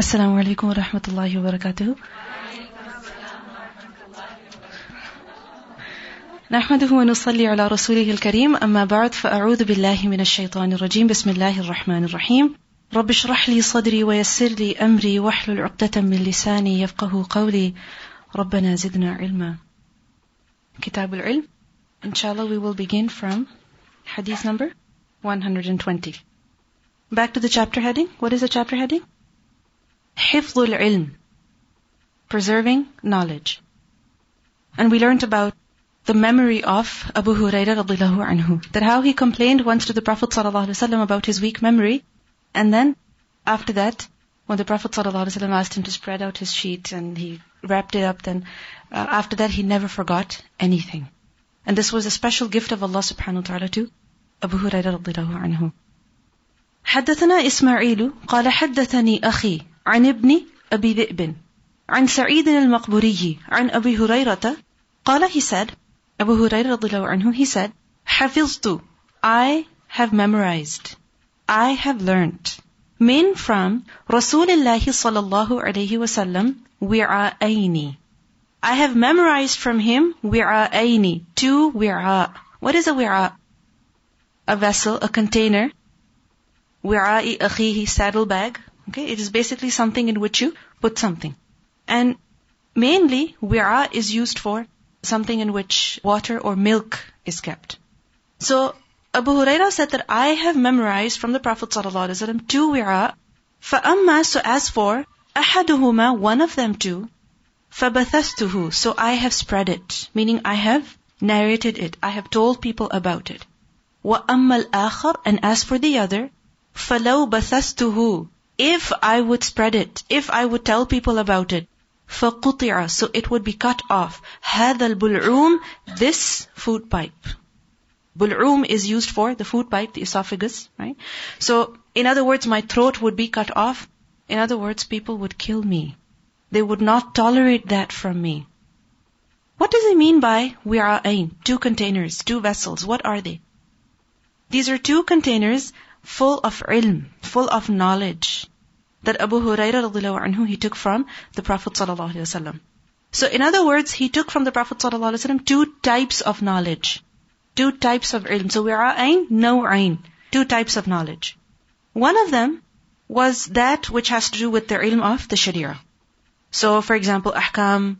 السلام عليكم ورحمة الله وبركاته. نحمده ونصلي على رسوله الكريم أما بعد فأعوذ بالله من الشيطان الرجيم. بسم الله الرحمن الرحيم. رب اشرح لي صدري ويسر لي أمري واحلل عقدة من لساني يفقه قولي. ربنا زدنا علما. كتاب العلم. Inshallah we will begin from hadith number 120 Back to the chapter heading. What is the chapter heading? حفظ العلم Preserving knowledge. And we learned about the memory of Abu Hurairah radiallahu anhu. That how he complained once to the Prophet ﷺ about his weak memory. And then, after that, when the Prophet ﷺ asked him to spread out his sheet and he wrapped it up, then uh, after that he never forgot anything. And this was a special gift of Allah subhanahu wa ta'ala to Abu Hurairah radiallahu anhu. حدثنا إسماعيل قال حدثني أخي عن ابن أبي ذئب عن سعيد المقبوري عن أبي هريرة قال he said Abu Hurairah radiallahu anhu he said حفظت I have memorized I have learnt من from رسول الله صلى الله عليه وسلم وعاءين I have memorized from him وعاءين two وعاء What is a وعاء? A vessel, a container wi'a'i akhihi saddlebag. Okay, it is basically something in which you put something. And mainly, wi'a is used for something in which water or milk is kept. So, Abu Huraira said that I have memorized from the Prophet ﷺ two wi'a. فَأَمَّا So as for أَحَدُهُمَا One of them two. فَبَثَثْتُهُ So I have spread it. Meaning I have narrated it. I have told people about it. وَأَمَّا الْآخَرِ And as for the other, فَلَوْ بَثَثْتُهُ If I would spread it, if I would tell people about it, فَقُطِعَ So it would be cut off. هَذَا الْبُلْعُومِ This food pipe. Bul'um is used for the food pipe, the esophagus, right? So, in other words, my throat would be cut off. In other words, people would kill me. They would not tolerate that from me. What does he mean by wi'a'ain? Two containers, two vessels. What are they? These are two containers full of ilm, full of knowledge that Abu Hurairah anhu he took from the Prophet sallallahu. So in other words, he took from the Prophet sallallahu two types of knowledge, two types of ilm. So we are ain, no ain, two types of knowledge. One of them was that which has to do with the ilm of the Sharia. So for example, ahkam,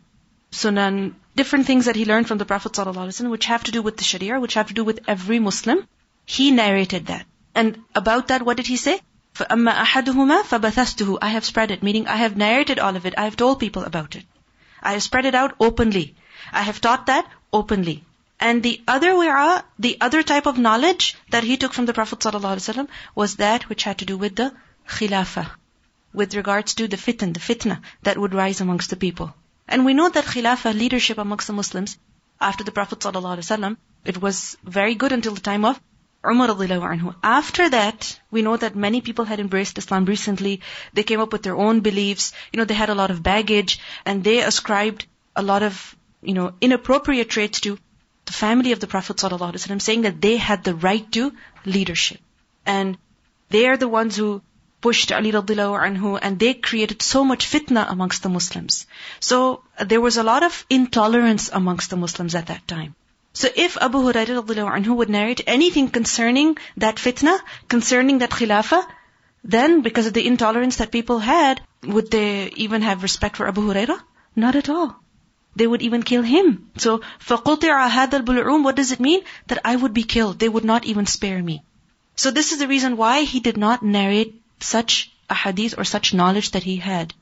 sunan, different things that he learned from the Prophet ﷺ which have to do with the Sharia, which have to do with every Muslim. He narrated that. And about that, what did he say? فَأَمَّا أَحَدُهُمَا فَبَثَثْتُهُ I have spread it, meaning I have narrated all of it. I have told people about it. I have spread it out openly. I have taught that openly. And the other wi'a, the other type of knowledge that he took from the Prophet ﷺ was that which had to do with the khilafah, with regards to the fitan, the fitna that would rise amongst the people. And we know that khilafah, leadership amongst the Muslims, after the Prophet ﷺ, it was very good until the time of Umar anhu. After that, we know that many people had embraced Islam recently. They came up with their own beliefs. You know, they had a lot of baggage and they ascribed a lot of, you know, inappropriate traits to the family of the Prophet ﷺ, saying that they had the right to leadership. And they are the ones who pushed Ali radiallahu anhu and they created so much fitna amongst the Muslims. So there was a lot of intolerance amongst the Muslims at that time. So if Abu Hurairah anhu would narrate anything concerning that fitna, concerning that khilafah, then because of the intolerance that people had, would they even have respect for Abu Hurairah? Not at all. They would even kill him. So, فَقُطِعَ هَذَا الْبُلْعُومِ What does it mean? That I would be killed. They would not even spare me. So this is the reason why he did not narrate such a hadith or such knowledge that he had.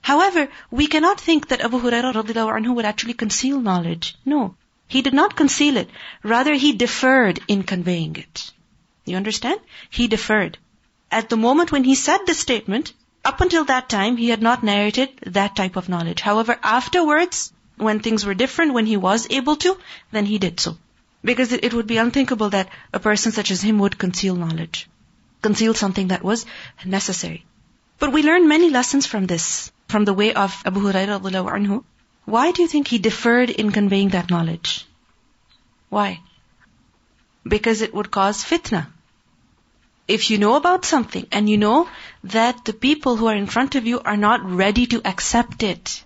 However, we cannot think that Abu Hurairah anhu would actually conceal knowledge. No. He did not conceal it. Rather, he deferred in conveying it. You understand? He deferred. At the moment when he said the statement, up until that time, he had not narrated that type of knowledge. However, afterwards, when things were different, when he was able to, then he did so. Because it, it would be unthinkable that a person such as him would conceal knowledge. Conceal something that was necessary. But we learn many lessons from this, from the way of Abu Hurairah anhu, why do you think he deferred in conveying that knowledge? Why? Because it would cause fitna. If you know about something and you know that the people who are in front of you are not ready to accept it,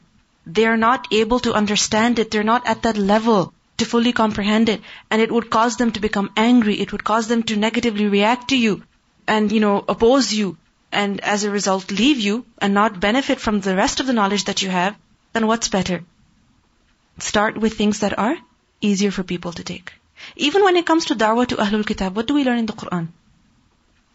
they are not able to understand it, they're not at that level to fully comprehend it, and it would cause them to become angry, it would cause them to negatively react to you and, you know, oppose you, and as a result leave you and not benefit from the rest of the knowledge that you have, then what's better? Start with things that are easier for people to take. Even when it comes to da'wah to Ahlul Kitab, what do we learn in the Quran?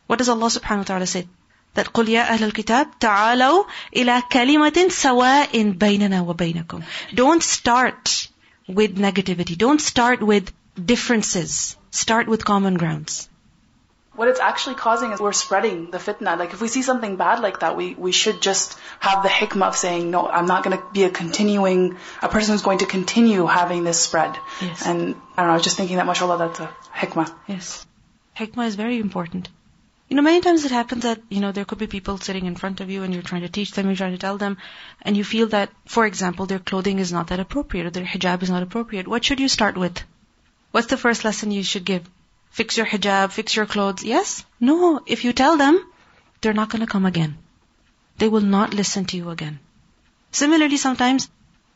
What does Allah subhanahu wa ta'ala say? That قُلْ يَا أَهْلَ الْكِتَابِ تَعَالَوْا إِلَى كَلِمَةٍ سَوَاءٍ بَيْنَنَا وَبَيْنَكُمْ Don't start with negativity. Don't start with differences. Start with common grounds. What it's actually causing is we're spreading the fitna. Like if we see something bad like that, we, we should just have the hikmah of saying, no, I'm not going to be a continuing, a person who's going to continue having this spread. Yes. And I don't know, I was just thinking that mashallah, that's a hikmah. Yes. Hikmah is very important. You know, many times it happens that, you know, there could be people sitting in front of you and you're trying to teach them, you're trying to tell them, and you feel that, for example, their clothing is not that appropriate or their hijab is not appropriate. What should you start with? What's the first lesson you should give? Fix your hijab, fix your clothes. Yes? No. If you tell them, they're not going to come again. They will not listen to you again. Similarly, sometimes,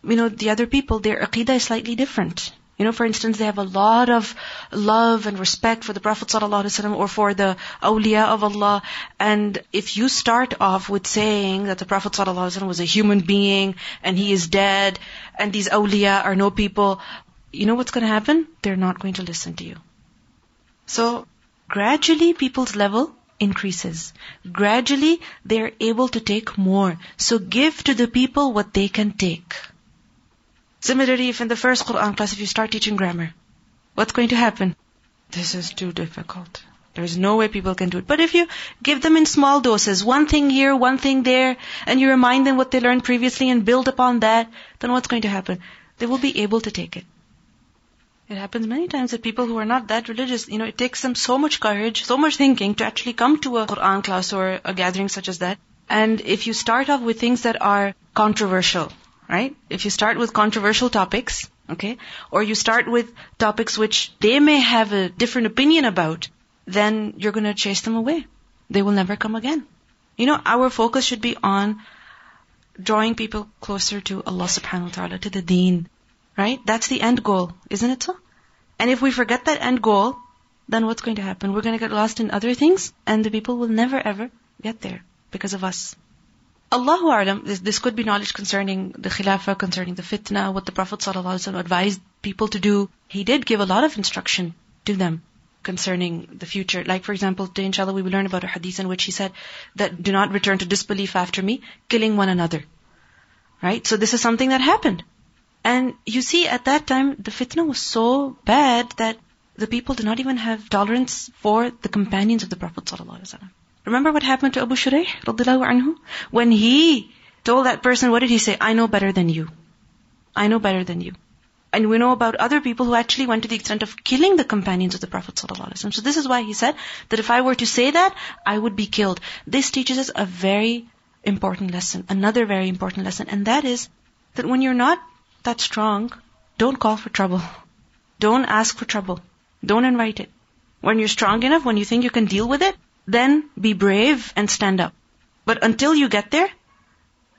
you know, the other people, their aqidah is slightly different. You know, for instance, they have a lot of love and respect for the Prophet ﷺ or for the awliya of Allah. And if you start off with saying that the Prophet ﷺ was a human being and he is dead and these awliya are no people, you know what's going to happen? They're not going to listen to you. So, gradually people's level increases. Gradually they're able to take more. So give to the people what they can take. Similarly, if in the first Quran class, if you start teaching grammar, what's going to happen? This is too difficult. There's no way people can do it. But if you give them in small doses, one thing here, one thing there, and you remind them what they learned previously and build upon that, then what's going to happen? They will be able to take it. It happens many times that people who are not that religious, you know, it takes them so much courage, so much thinking to actually come to a Quran class or a gathering such as that. And if you start off with things that are controversial, right? If you start with controversial topics, okay, or you start with topics which they may have a different opinion about, then you're going to chase them away. They will never come again. You know, our focus should be on drawing people closer to Allah subhanahu wa ta'ala, to the deen, right? That's the end goal, isn't it so? And if we forget that end goal, then what's going to happen? We're going to get lost in other things, and the people will never ever get there because of us. Allahu A'lam, this, this could be knowledge concerning the Khilafah, concerning the fitna, what the Prophet ﷺ advised people to do. He did give a lot of instruction to them concerning the future. Like, for example, today, inshallah, we will learn about a hadith in which he said that do not return to disbelief after me, killing one another. Right? So this is something that happened. And you see, at that time, the fitna was so bad that the people did not even have tolerance for the companions of the Prophet ﷺ. Remember what happened to Abu Shuraih anhu? When he told that person, what did he say? I know better than you. I know better than you. And we know about other people who actually went to the extent of killing the companions of the Prophet ﷺ. So this is why he said that if I were to say that, I would be killed. This teaches us a very important lesson, another very important lesson, and that is that when you're not that strong, don't call for trouble. Don't ask for trouble. Don't invite it. When you're strong enough, when you think you can deal with it, then be brave and stand up. But until you get there,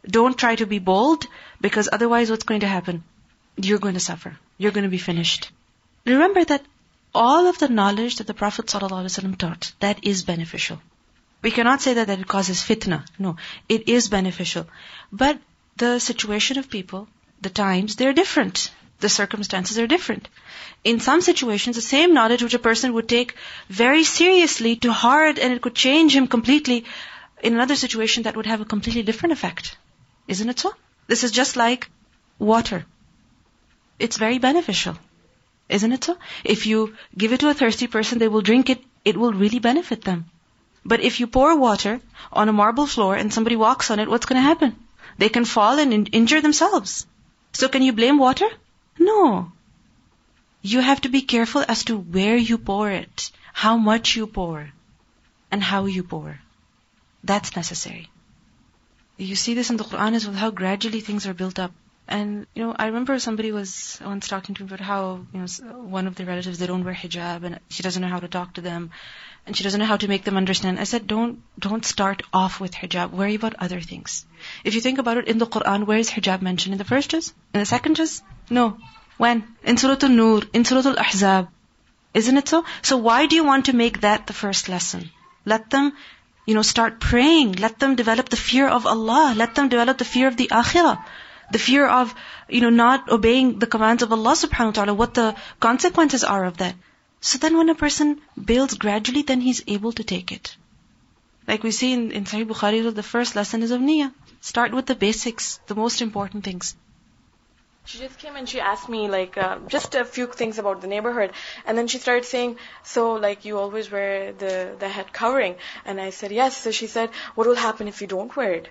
don't try to be bold because otherwise what's going to happen? You're going to suffer. You're going to be finished. Remember that all of the knowledge that the Prophet ﷺ taught, that is beneficial. We cannot say that, that it causes fitna. No, it is beneficial. But the situation of people, the times, they're different. The circumstances are different in some situations, the same knowledge which a person would take very seriously to heart and it could change him completely, in another situation that would have a completely different effect. Isn't it so? This is just like water. It's very beneficial. Isn't it so? If you give it to a thirsty person, they will drink it, it will really benefit them. But if you pour water on a marble floor and somebody walks on it, what's going to happen? They can fall and in- injure themselves. So can you blame water? No you have to be careful as to where you pour it, how much you pour, and how you pour. That's necessary. You see this in the Quran as well, how gradually things are built up. And, you know, I remember somebody was once talking to me about how, you know, one of their relatives, they don't wear hijab and she doesn't know how to talk to them and she doesn't know how to make them understand. I said, don't, don't start off with hijab. Worry about other things. If you think about it in the Quran, where is hijab mentioned? In the first juz? In the second juz? No. When? In Surah Al-Nur, in Surah Al-Ahzab. Isn't it so? So why do you want to make that the first lesson? Let them, you know, start praying. Let them develop the fear of Allah. Let them develop the fear of the akhirah the fear of, you know, not obeying the commands of Allah subhanahu wa ta'ala, what the consequences are of that. So then when a person builds gradually, then he's able to take it. Like we see in, in Sahih Bukhari, the first lesson is of niyyah. Start with the basics, the most important things. She just came and she asked me like uh, just a few things about the neighborhood, and then she started saying, "So like you always wear the the head covering?" And I said, "Yes." So she said, "What will happen if you don't wear it?"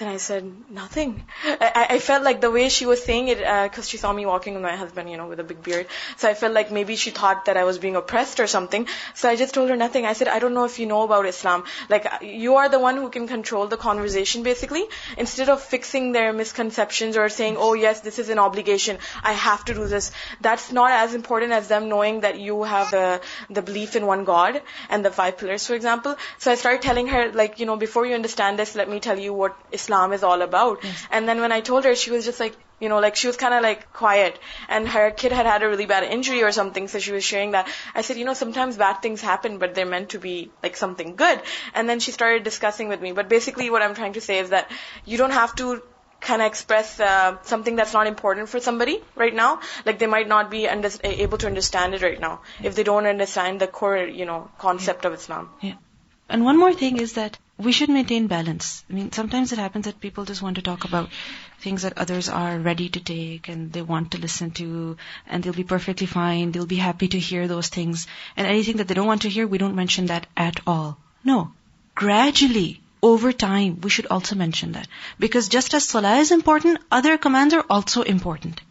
Then I said, nothing. I, I felt like the way she was saying it, because uh, she saw me walking with my husband, you know, with a big beard. So I felt like maybe she thought that I was being oppressed or something. So I just told her nothing. I said, I don't know if you know about Islam. Like, you are the one who can control the conversation, basically. Instead of fixing their misconceptions or saying, oh yes, this is an obligation. I have to do this. That's not as important as them knowing that you have the, the belief in one God and the five pillars, for example. So I started telling her, like, you know, before you understand this, let me tell you what Islam Islam is all about. Yes. And then when I told her, she was just like, you know, like she was kind of like quiet and her kid had had a really bad injury or something. So she was sharing that. I said, you know, sometimes bad things happen, but they're meant to be like something good. And then she started discussing with me. But basically what I'm trying to say is that you don't have to kind of express uh, something that's not important for somebody right now. Like they might not be under- able to understand it right now if they don't understand the core, you know, concept yeah. of Islam. Yeah. And one more thing is that we should maintain balance. I mean, sometimes it happens that people just want to talk about things that others are ready to take and they want to listen to and they'll be perfectly fine. They'll be happy to hear those things. And anything that they don't want to hear, we don't mention that at all. No. Gradually, over time, we should also mention that. Because just as salah is important, other commands are also important.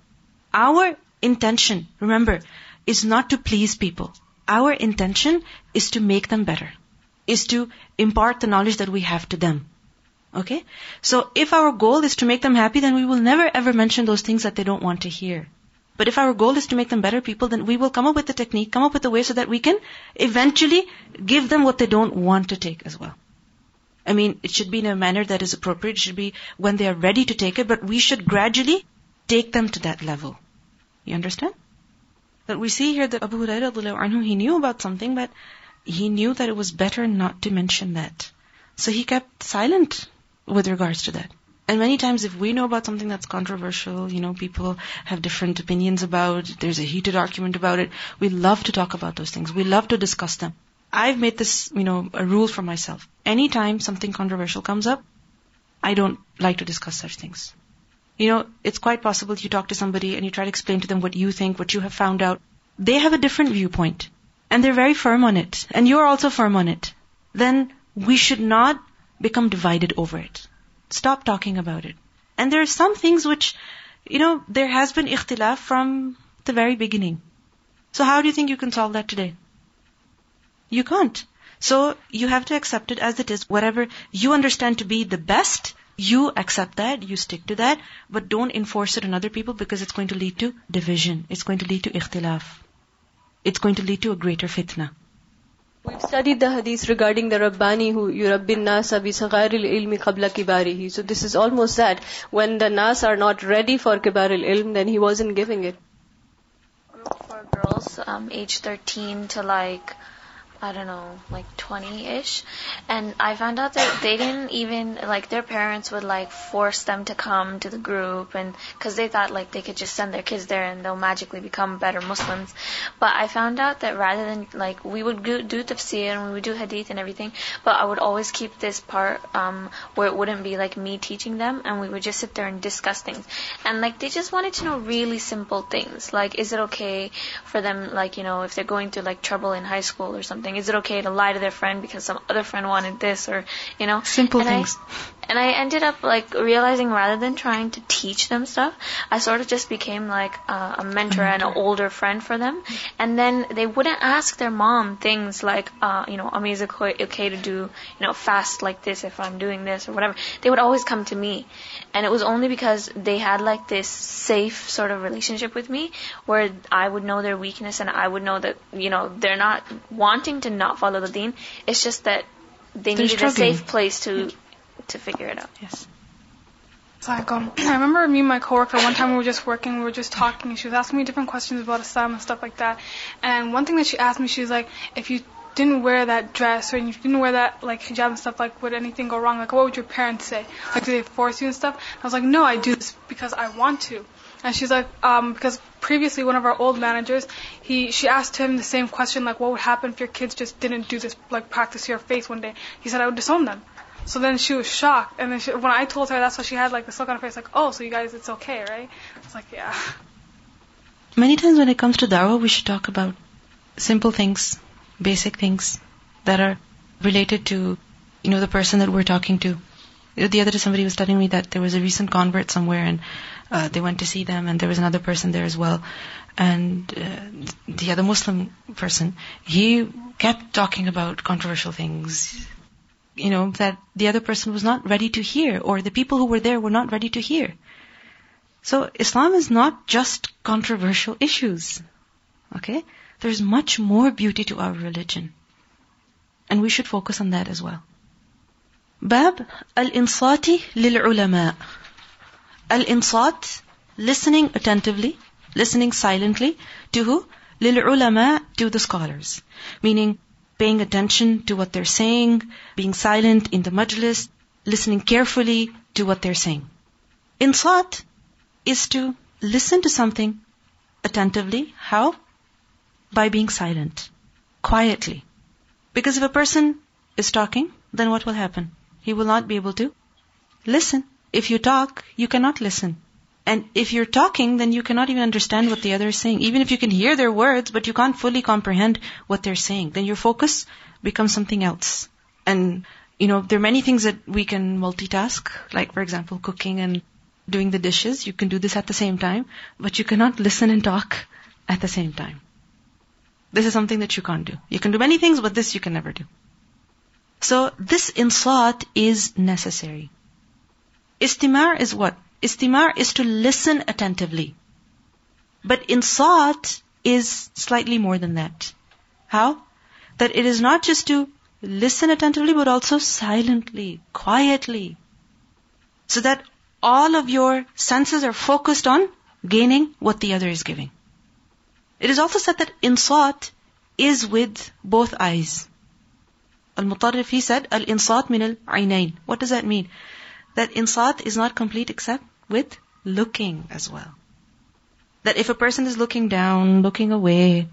Our intention, remember, is not to please people. Our intention is to make them better is to impart the knowledge that we have to them. Okay? So if our goal is to make them happy, then we will never ever mention those things that they don't want to hear. But if our goal is to make them better people, then we will come up with the technique, come up with a way so that we can eventually give them what they don't want to take as well. I mean, it should be in a manner that is appropriate. It should be when they are ready to take it, but we should gradually take them to that level. You understand? That we see here that Abu Hurairah, he knew about something, but he knew that it was better not to mention that. So he kept silent with regards to that. And many times if we know about something that's controversial, you know, people have different opinions about, there's a heated argument about it, we love to talk about those things. We love to discuss them. I've made this, you know, a rule for myself. Anytime something controversial comes up, I don't like to discuss such things. You know, it's quite possible you talk to somebody and you try to explain to them what you think, what you have found out. They have a different viewpoint and they're very firm on it, and you're also firm on it, then we should not become divided over it. Stop talking about it. And there are some things which, you know, there has been ikhtilaf from the very beginning. So how do you think you can solve that today? You can't. So you have to accept it as it is. Whatever you understand to be the best, you accept that, you stick to that, but don't enforce it on other people because it's going to lead to division. It's going to lead to ikhtilaf it's going to lead to a greater fitna. We've studied the hadith regarding the Rabbani who yurabbin nasa bi sagharil ilmi qabla kibarihi. So this is almost that. When the nas are not ready for kibaril ilm, then he wasn't giving it. For girls, um, age 13 to like I don't know, like 20-ish. And I found out that they didn't even, like, their parents would, like, force them to come to the group and, cause they thought, like, they could just send their kids there and they'll magically become better Muslims. But I found out that rather than, like, we would do, do tafsir and we would do hadith and everything, but I would always keep this part, um, where it wouldn't be, like, me teaching them and we would just sit there and discuss things. And, like, they just wanted to know really simple things. Like, is it okay for them, like, you know, if they're going through, like, trouble in high school or something, something? Is it okay to lie to their friend because some other friend wanted this or, you know? Simple and things. I, And I ended up like realizing rather than trying to teach them stuff, I sort of just became like uh, a mentor and an older friend for them. And then they wouldn't ask their mom things like, uh, you know, Ami, is it okay to do, you know, fast like this if I'm doing this or whatever? They would always come to me. And it was only because they had like this safe sort of relationship with me where I would know their weakness and I would know that, you know, they're not wanting to not follow the deen. It's just that they They're needed a safe place to to figure it out. Yes. Um, I remember me and my coworker one time we were just working, we were just talking, and she was asking me different questions about Islam and stuff like that. And one thing that she asked me, she was like, if you didn't wear that dress or if you didn't wear that like hijab and stuff, like would anything go wrong? Like what would your parents say? Like do they force you and stuff? I was like, no, I do this because I want to. And she's like, um, because previously one of our old managers, he she asked him the same question, like what would happen if your kids just didn't do this like practice your faith one day? He said I would disown them. So then she was shocked, and then she, when I told her, that's why she had like this look on her face, like, oh, so you guys, it's okay, right? It's like, yeah. Many times when it comes to da'wah, we should talk about simple things, basic things that are related to, you know, the person that we're talking to. The other day somebody was telling me that there was a recent convert somewhere and uh, they went to see them and there was another person there as well. And uh, the other Muslim person, he kept talking about controversial things, you know, that the other person was not ready to hear or the people who were there were not ready to hear. So Islam is not just controversial issues. Okay? There's much more beauty to our religion. And we should focus on that as well. Bab al-insati lil-ulama. Al-insat, listening attentively, listening silently to who? Lil-ulama, to the scholars. Meaning, paying attention to what they're saying, being silent in the majlis, listening carefully to what they're saying. Insat is to listen to something attentively. How? By being silent, quietly. Because if a person is talking, then what will happen? He will not be able to listen. If you talk, you cannot listen. And if you're talking, then you cannot even understand what the other is saying. Even if you can hear their words, but you can't fully comprehend what they're saying, then your focus becomes something else. And, you know, there are many things that we can multitask, like, for example, cooking and doing the dishes. You can do this at the same time, but you cannot listen and talk at the same time. This is something that you can't do. You can do many things, but this you can never do. So this insat is necessary. Istima' is what? Istima' is to listen attentively. But insat is slightly more than that. How? That it is not just to listen attentively, but also silently, quietly. So that all of your senses are focused on gaining what the other is giving. It is also said that insat is with both eyes. Al-Mutarrif, he said, Al-insat min al-aynain. What does that mean? That insat is not complete except with looking as well. That if a person is looking down, looking away,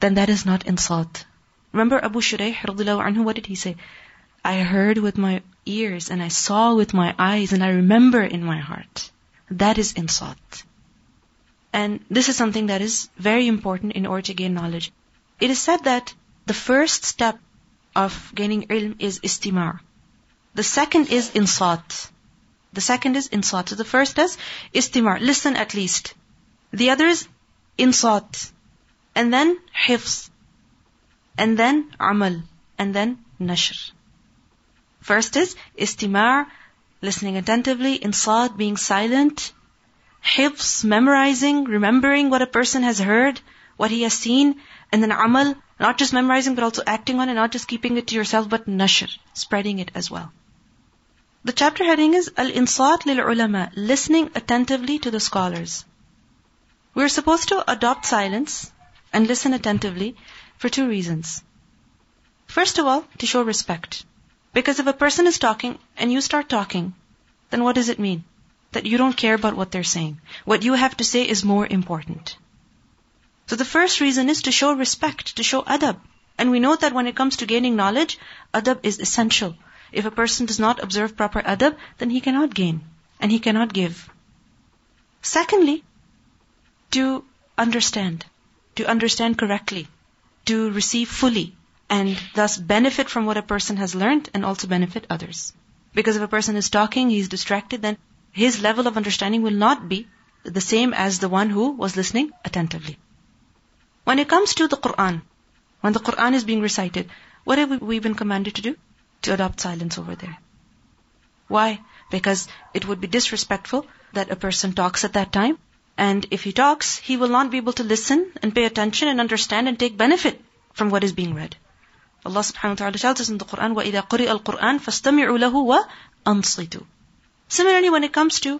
then that is not insat. Remember Abu Shuraih, anhu, what did he say? I heard with my ears and I saw with my eyes and I remember in my heart. That is insat. And this is something that is very important in order to gain knowledge. It is said that the first step of gaining ilm is istima'. The second is insat. The second is insat. So the first is istima', listen at least. The other is insat. And then hifz. And then amal. And then nashr. First is istima', listening attentively, insat, being silent, hifz, memorizing, remembering what a person has heard, what he has seen, and then amal, not just memorizing but also acting on it, not just keeping it to yourself, but nashr, spreading it as well. The chapter heading is Al-Insat lil ulama, listening attentively to the scholars. We're supposed to adopt silence and listen attentively for two reasons. First of all, to show respect. Because if a person is talking and you start talking, then what does it mean? That you don't care about what they're saying. What you have to say is more important. So the first reason is to show respect, to show adab. And we know that when it comes to gaining knowledge, adab is essential. If a person does not observe proper adab, then he cannot gain and he cannot give. Secondly, to understand, to understand correctly, to receive fully, and thus benefit from what a person has learned and also benefit others. Because if a person is talking, he's distracted, then his level of understanding will not be the same as the one who was listening attentively. When it comes to the Quran, when the Quran is being recited, what have we been commanded to do? To adopt silence over there. Why? Because it would be disrespectful that a person talks at that time. And if he talks, he will not be able to listen and pay attention and understand and take benefit from what is being read. Allah subhanahu wa ta'ala tells us in the Quran, وَإِذَا قُرِئَ الْقُرْآنِ فَاسْتَمِعُوا لَهُ وَأَنصِتُوا Similarly, when it comes to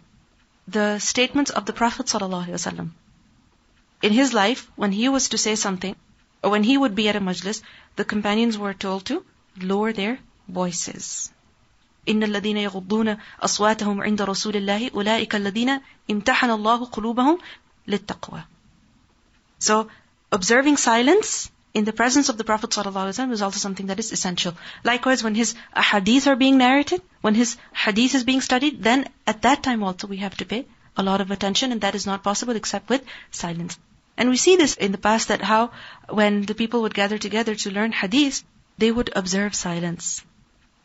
the statements of the Prophet ﷺ, in his life, when he was to say something, or when he would be at a majlis, the companions were told to lower their voices. إن الذين يغضون أصواتهم عند رسول الله أولئك الذين امتحن الله قلوبهم للتقوى. So, observing silence in the presence of the Prophet ﷺ is also something that is essential. Likewise, when his hadith are being narrated, when his hadith is being studied, then at that time also we have to pay a lot of attention and that is not possible except with silence. And we see this in the past that how when the people would gather together to learn hadith, they would observe silence.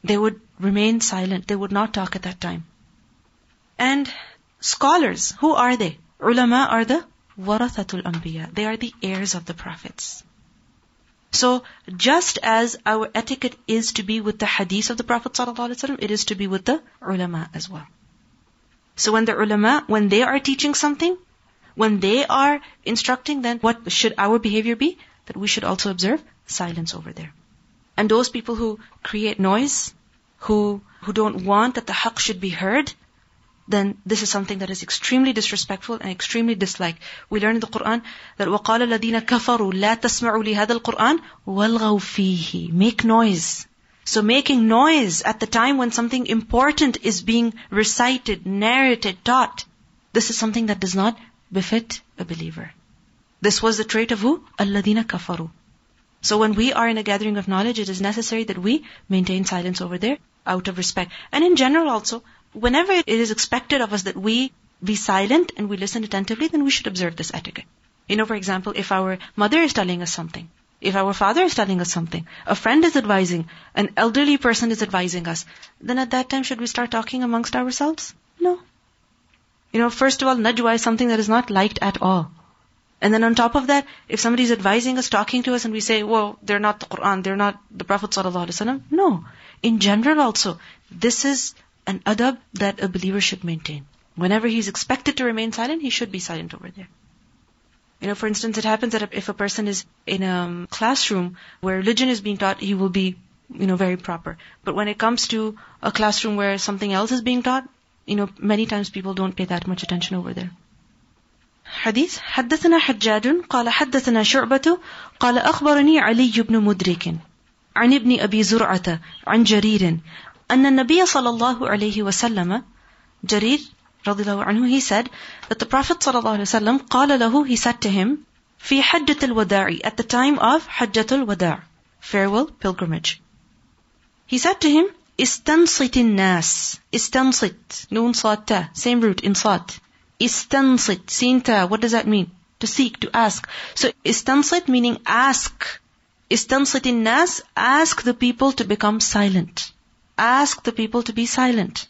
They would remain silent. They would not talk at that time. And scholars, who are they? Ulama are the warathatul anbiya. They are the heirs of the prophets. So, just as our etiquette is to be with the hadith of the Prophet ﷺ, it is to be with the ulama as well. So when the ulama, when they are teaching something, when they are instructing, then what should our behavior be? That we should also observe silence over there. And those people who create noise, who, who don't want that the haqq should be heard, then this is something that is extremely disrespectful and extremely disliked. We learn in the Quran that وَقَالَ الَّذِينَ كَفَرُوا لَا تَسْمَعُوا لِهَذَا الْقُرْآنِ وَالْغَوْا فِيهِ Make noise. So making noise at the time when something important is being recited, narrated, taught, this is something that does not befit a believer. This was the trait of who? الَّذِينَ كَفَرُوا so when we are in a gathering of knowledge, it is necessary that we maintain silence over there out of respect. And in general also, whenever it is expected of us that we be silent and we listen attentively, then we should observe this etiquette. You know, for example, if our mother is telling us something, if our father is telling us something, a friend is advising, an elderly person is advising us, then at that time should we start talking amongst ourselves? No. You know, first of all, najwa is something that is not liked at all. And then on top of that, if somebody is advising us, talking to us, and we say, well, they're not the Quran, they're not the Prophet no. In general also, this is an adab that a believer should maintain. Whenever he's expected to remain silent, he should be silent over there. You know, for instance, it happens that if a person is in a um, classroom where religion is being taught, he will be, you know, very proper. But when it comes to a classroom where something else is being taught, you know, many times people don't pay that much attention over there. حديث حدثنا حجاج قال حدثنا شعبة قال أخبرني علي بن مدرك عن ابن أبي زرعة عن جرير أن النبي صلى الله عليه وسلم جرير رضي الله عنه he said that the Prophet صلى الله عليه وسلم قال له he said to him في حجة الوداع at the time of حجة الوداع farewell pilgrimage. He said to him استنصت الناس استنصت نون صاد same root صاد. استنصت سين تا what does that mean to seek to ask so استنصت meaning ask استنصت الناس ask the people to become silent ask the people to be silent.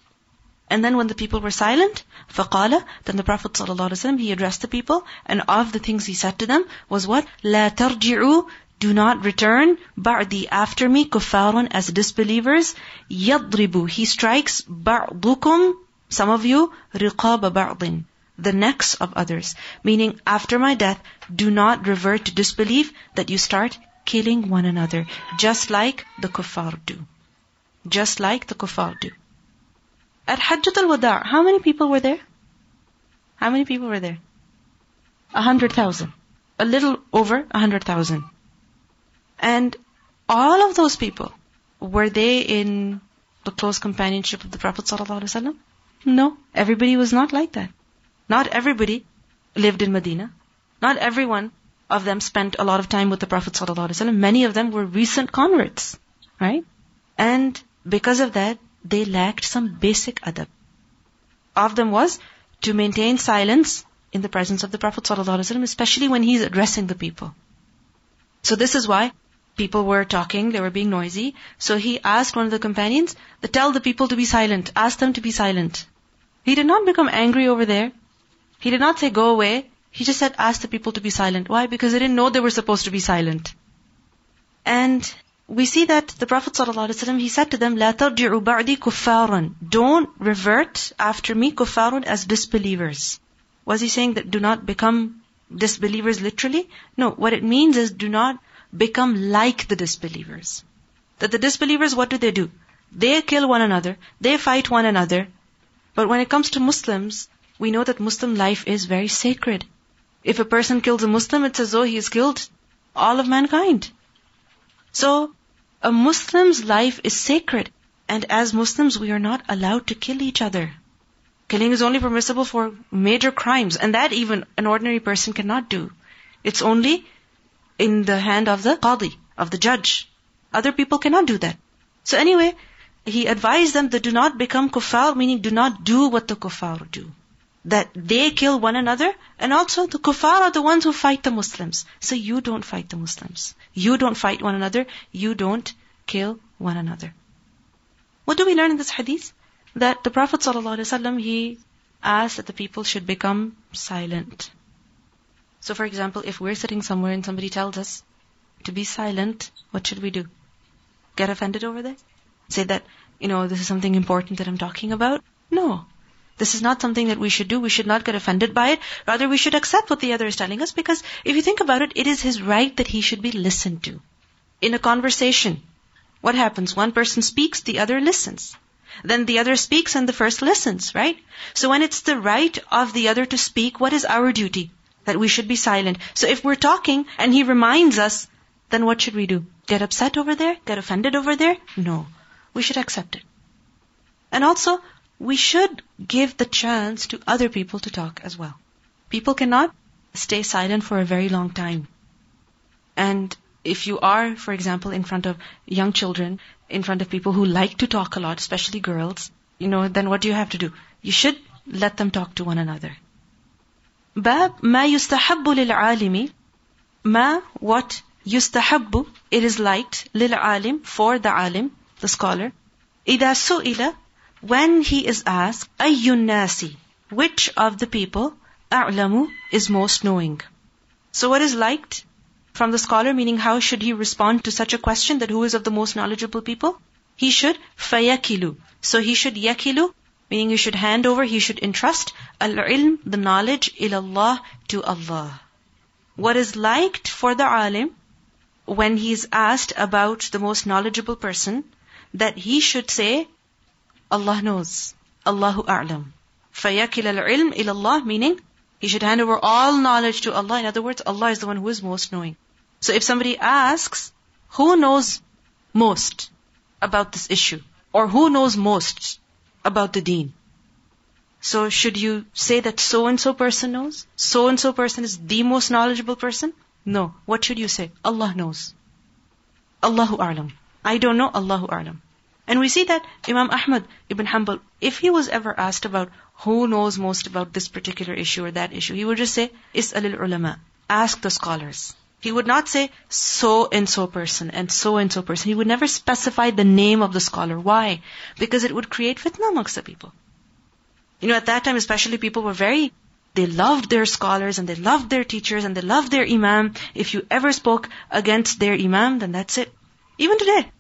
And then when the people were silent, فَقَالَ Then the Prophet ﷺ, he addressed the people, and of the things he said to them was what? لَا تَرْجِعُوا Do not return بَعْدِي After me, كُفَّارٌ As disbelievers, يَضْرِبُ He strikes بَعْضُكُمْ Some of you, رِقَابَ بَعْضٍ the necks of others. Meaning, after my death, do not revert to disbelief that you start killing one another, just like the kuffar do just like the kuffar do. At Hajjat al-Wada' how many people were there? How many people were there? A hundred thousand. A little over a hundred thousand. And all of those people, were they in the close companionship of the Prophet? No, everybody was not like that. Not everybody lived in Medina. Not everyone of them spent a lot of time with the Prophet ﷺ. Many of them were recent converts, right? And because of that, they lacked some basic adab. Of them was to maintain silence in the presence of the Prophet ﷺ, especially when he's addressing the people. So this is why people were talking, they were being noisy. So he asked one of the companions, tell the people to be silent. Ask them to be silent. He did not become angry over there. He did not say, go away. He just said, ask the people to be silent. Why? Because they didn't know they were supposed to be silent. And we see that the Prophet ﷺ, he said to them, لا ترجعوا بعدي كفارا. Don't revert after me kuffarun as disbelievers. Was he saying that do not become disbelievers literally? No, what it means is do not become like the disbelievers. That the disbelievers, what do they do? They kill one another, they fight one another. But when it comes to Muslims, we know that Muslim life is very sacred. If a person kills a Muslim, it's as though he has killed all of mankind. So, a Muslim's life is sacred. And as Muslims, we are not allowed to kill each other. Killing is only permissible for major crimes, and that even an ordinary person cannot do. It's only in the hand of the qadi, of the judge. Other people cannot do that. So anyway, he advised them that do not become kuffar, meaning do not do what the kuffar do. That they kill one another, and also the kuffar are the ones who fight the Muslims. So you don't fight the Muslims. You don't fight one another. You don't kill one another. What do we learn in this hadith? That the Prophet ﷺ, he asked that the people should become silent. So for example, if we're sitting somewhere and somebody tells us to be silent, what should we do? Get offended over there? Say that, you know, this is something important that I'm talking about? No. This is not something that we should do. We should not get offended by it. Rather, we should accept what the other is telling us because if you think about it, it is his right that he should be listened to. In a conversation, what happens? One person speaks, the other listens. Then the other speaks and the first listens, right? So when it's the right of the other to speak, what is our duty? that we should be silent. So if we're talking and he reminds us, then what should we do? Get upset over there? Get offended over there? No. We should accept it. And also, we should give the chance to other people to talk as well. People cannot stay silent for a very long time. And if you are, for example, in front of young children, in front of people who like to talk a lot, especially girls, you know, then what do you have to do? You should let them talk to one another. Bab ma yustahabbu lil alimi. Ma what yustahabbu it is liked lil alim for the alim the scholar. Ida su'ila when he is asked, Ayyun nasi, which of the people, a'lamu, is most knowing. So what is liked from the scholar, meaning how should he respond to such a question that who is of the most knowledgeable people? He should fayakilu. So he should yakilu, meaning he should hand over, he should entrust al-ilm, the knowledge, ilallah, to Allah. What is liked for the alim when he is asked about the most knowledgeable person, that he should say, Allah knows. Allahu a'lam. فَيَكِلَ الْعِلْمِ إِلَى اللَّهِ Meaning, he should hand over all knowledge to Allah. In other words, Allah is the one who is most knowing. So if somebody asks, who knows most about this issue? Or who knows most? about the deen. So should you say that so and so person knows? So and so person is the most knowledgeable person? No. What should you say? Allah knows. Allahu A'lam. I don't know, Allahu A'lam. And we see that Imam Ahmad ibn Hanbal, if he was ever asked about who knows most about this particular issue or that issue, he would just say, Is'alil ulama. Ask the scholars. He would not say so and so person and so and so person. He would never specify the name of the scholar. Why? Because it would create fitna amongst the people. You know, at that time especially people were very, they loved their scholars and they loved their teachers and they loved their imam. If you ever spoke against their imam, then that's it. Even today.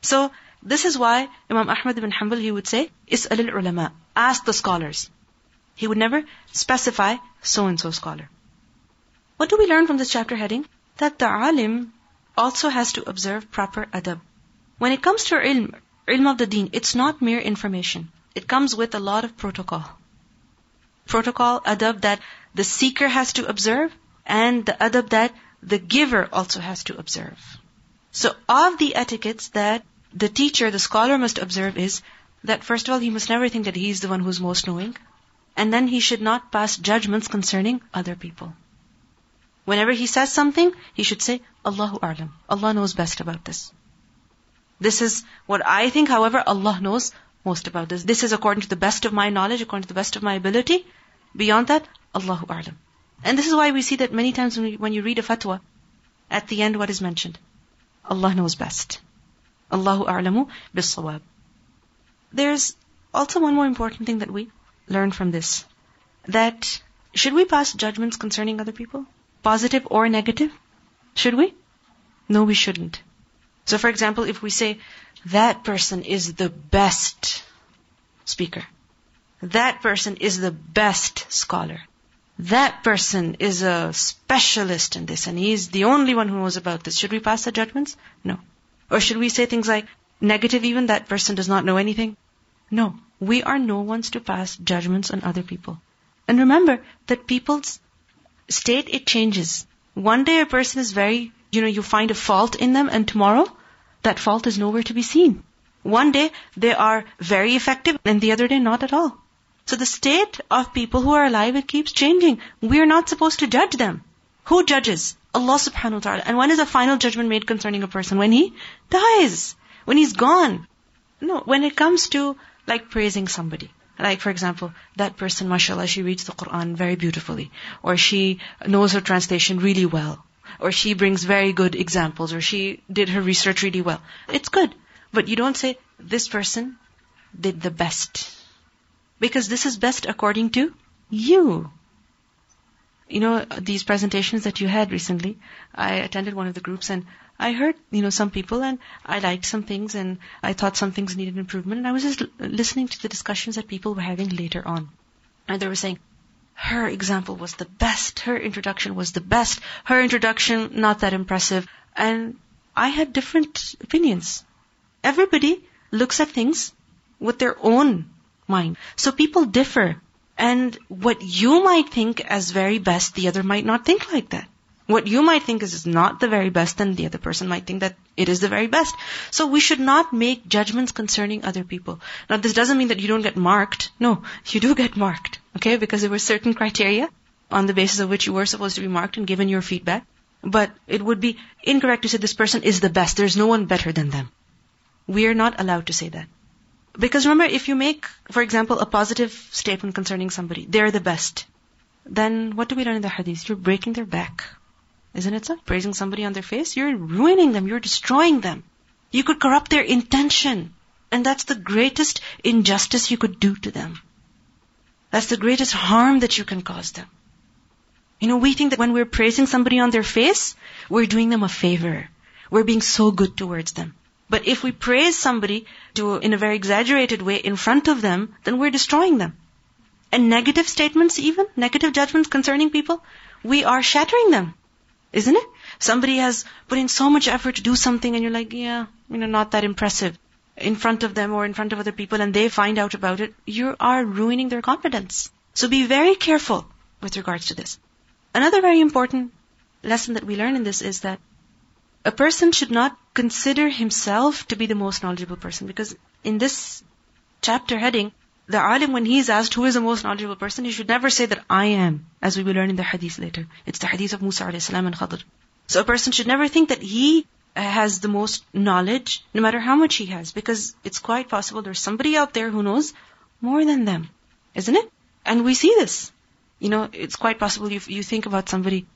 So, this is why Imam Ahmad ibn Hanbal, he would say, Is'alil ulama. Ask the scholars. He would never specify so and so scholar. What do we learn from this chapter heading? That the alim also has to observe proper adab. When it comes to ilm, ilm of the deen, it's not mere information. It comes with a lot of protocol. Protocol, adab that the seeker has to observe and the adab that the giver also has to observe. So of the etiquettes that the teacher, the scholar must observe is that first of all, he must never think that he is the one who's most knowing. And then he should not pass judgments concerning other people. Whenever he says something, he should say, Allahu A'lam. Allah knows best about this. This is what I think, however, Allah knows most about this. This is according to the best of my knowledge, according to the best of my ability. Beyond that, Allahu A'lam. And this is why we see that many times when, we, when you read a fatwa, at the end what is mentioned? Allah knows best. Allahu a'lamu bis-sawab. There's also one more important thing that we learn from this. That should we pass judgments concerning other people? Positive or negative? Should we? No, we shouldn't. So for example, if we say, that person is the best speaker. That person is the best scholar. That person is a specialist in this and he's the only one who knows about this. Should we pass the judgments? No. Or should we say things like, negative even, that person does not know anything? No. We are no ones to pass judgments on other people. And remember that people's state, it changes. One day a person is very, you know, you find a fault in them and tomorrow that fault is nowhere to be seen. One day they are very effective and the other day not at all. So the state of people who are alive, it keeps changing. We are not supposed to judge them. Who judges? Allah subhanahu wa ta'ala. And when is a final judgment made concerning a person? When he dies. When he's gone. No, when it comes to like praising somebody. Like for example, that person, mashallah, she reads the Quran very beautifully. Or she knows her translation really well. Or she brings very good examples. Or she did her research really well. It's good. But you don't say, this person did the best. Because this is best according to you. You know, these presentations that you had recently, I attended one of the groups and I heard, you know, some people and I liked some things and I thought some things needed improvement and I was just listening to the discussions that people were having later on. And they were saying, her example was the best, her introduction was the best, her introduction not that impressive. And I had different opinions. Everybody looks at things with their own mind. So people differ. And what you might think as very best, the other might not think like that. What you might think is not the very best, and the other person might think that it is the very best. So we should not make judgments concerning other people. Now this doesn't mean that you don't get marked. No, you do get marked. Okay? Because there were certain criteria on the basis of which you were supposed to be marked and given your feedback. But it would be incorrect to say this person is the best. There's no one better than them. We are not allowed to say that. Because remember, if you make, for example, a positive statement concerning somebody, they're the best, then what do we learn in the hadith? You're breaking their back. Isn't it so? Praising somebody on their face, you're ruining them, you're destroying them. You could corrupt their intention. And that's the greatest injustice you could do to them. That's the greatest harm that you can cause them. You know, we think that when we're praising somebody on their face, we're doing them a favor. We're being so good towards them. But if we praise somebody to, in a very exaggerated way in front of them, then we're destroying them. And negative statements even, negative judgments concerning people, we are shattering them. Isn't it? Somebody has put in so much effort to do something and you're like, yeah, you know, not that impressive in front of them or in front of other people and they find out about it, you are ruining their confidence. So be very careful with regards to this. Another very important lesson that we learn in this is that a person should not consider himself to be the most knowledgeable person because in this chapter heading, the alim when he is asked who is the most knowledgeable person, he should never say that I am, as we will learn in the hadith later. It's the hadith of Musa salam and Khadr. So a person should never think that he uh, has the most knowledge, no matter how much he has, because it's quite possible there's somebody out there who knows more than them. Isn't it? And we see this. You know, it's quite possible you, you think about somebody,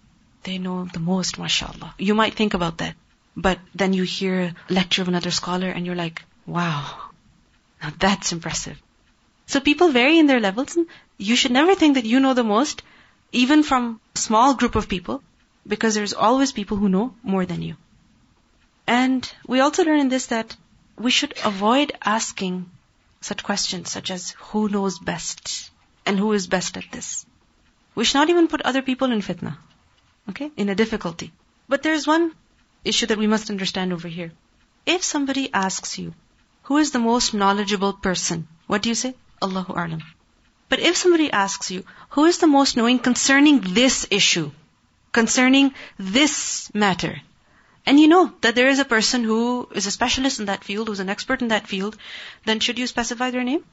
they know the most, mashallah. You might think about that. But then you hear a lecture of another scholar and you're like, wow, now that's impressive. So people vary in their levels and you should never think that you know the most, even from a small group of people, because there's always people who know more than you. And we also learn in this that we should avoid asking such questions such as who knows best and who is best at this. We should not even put other people in fitna. Okay? In a difficulty. But there's one issue that we must understand over here. If somebody asks you, who is the most knowledgeable person? What do you say? Allahu A'lam. But if somebody asks you, who is the most knowing concerning this issue? Concerning this matter? And you know that there is a person who is a specialist in that field, who's an expert in that field, then should you specify their name?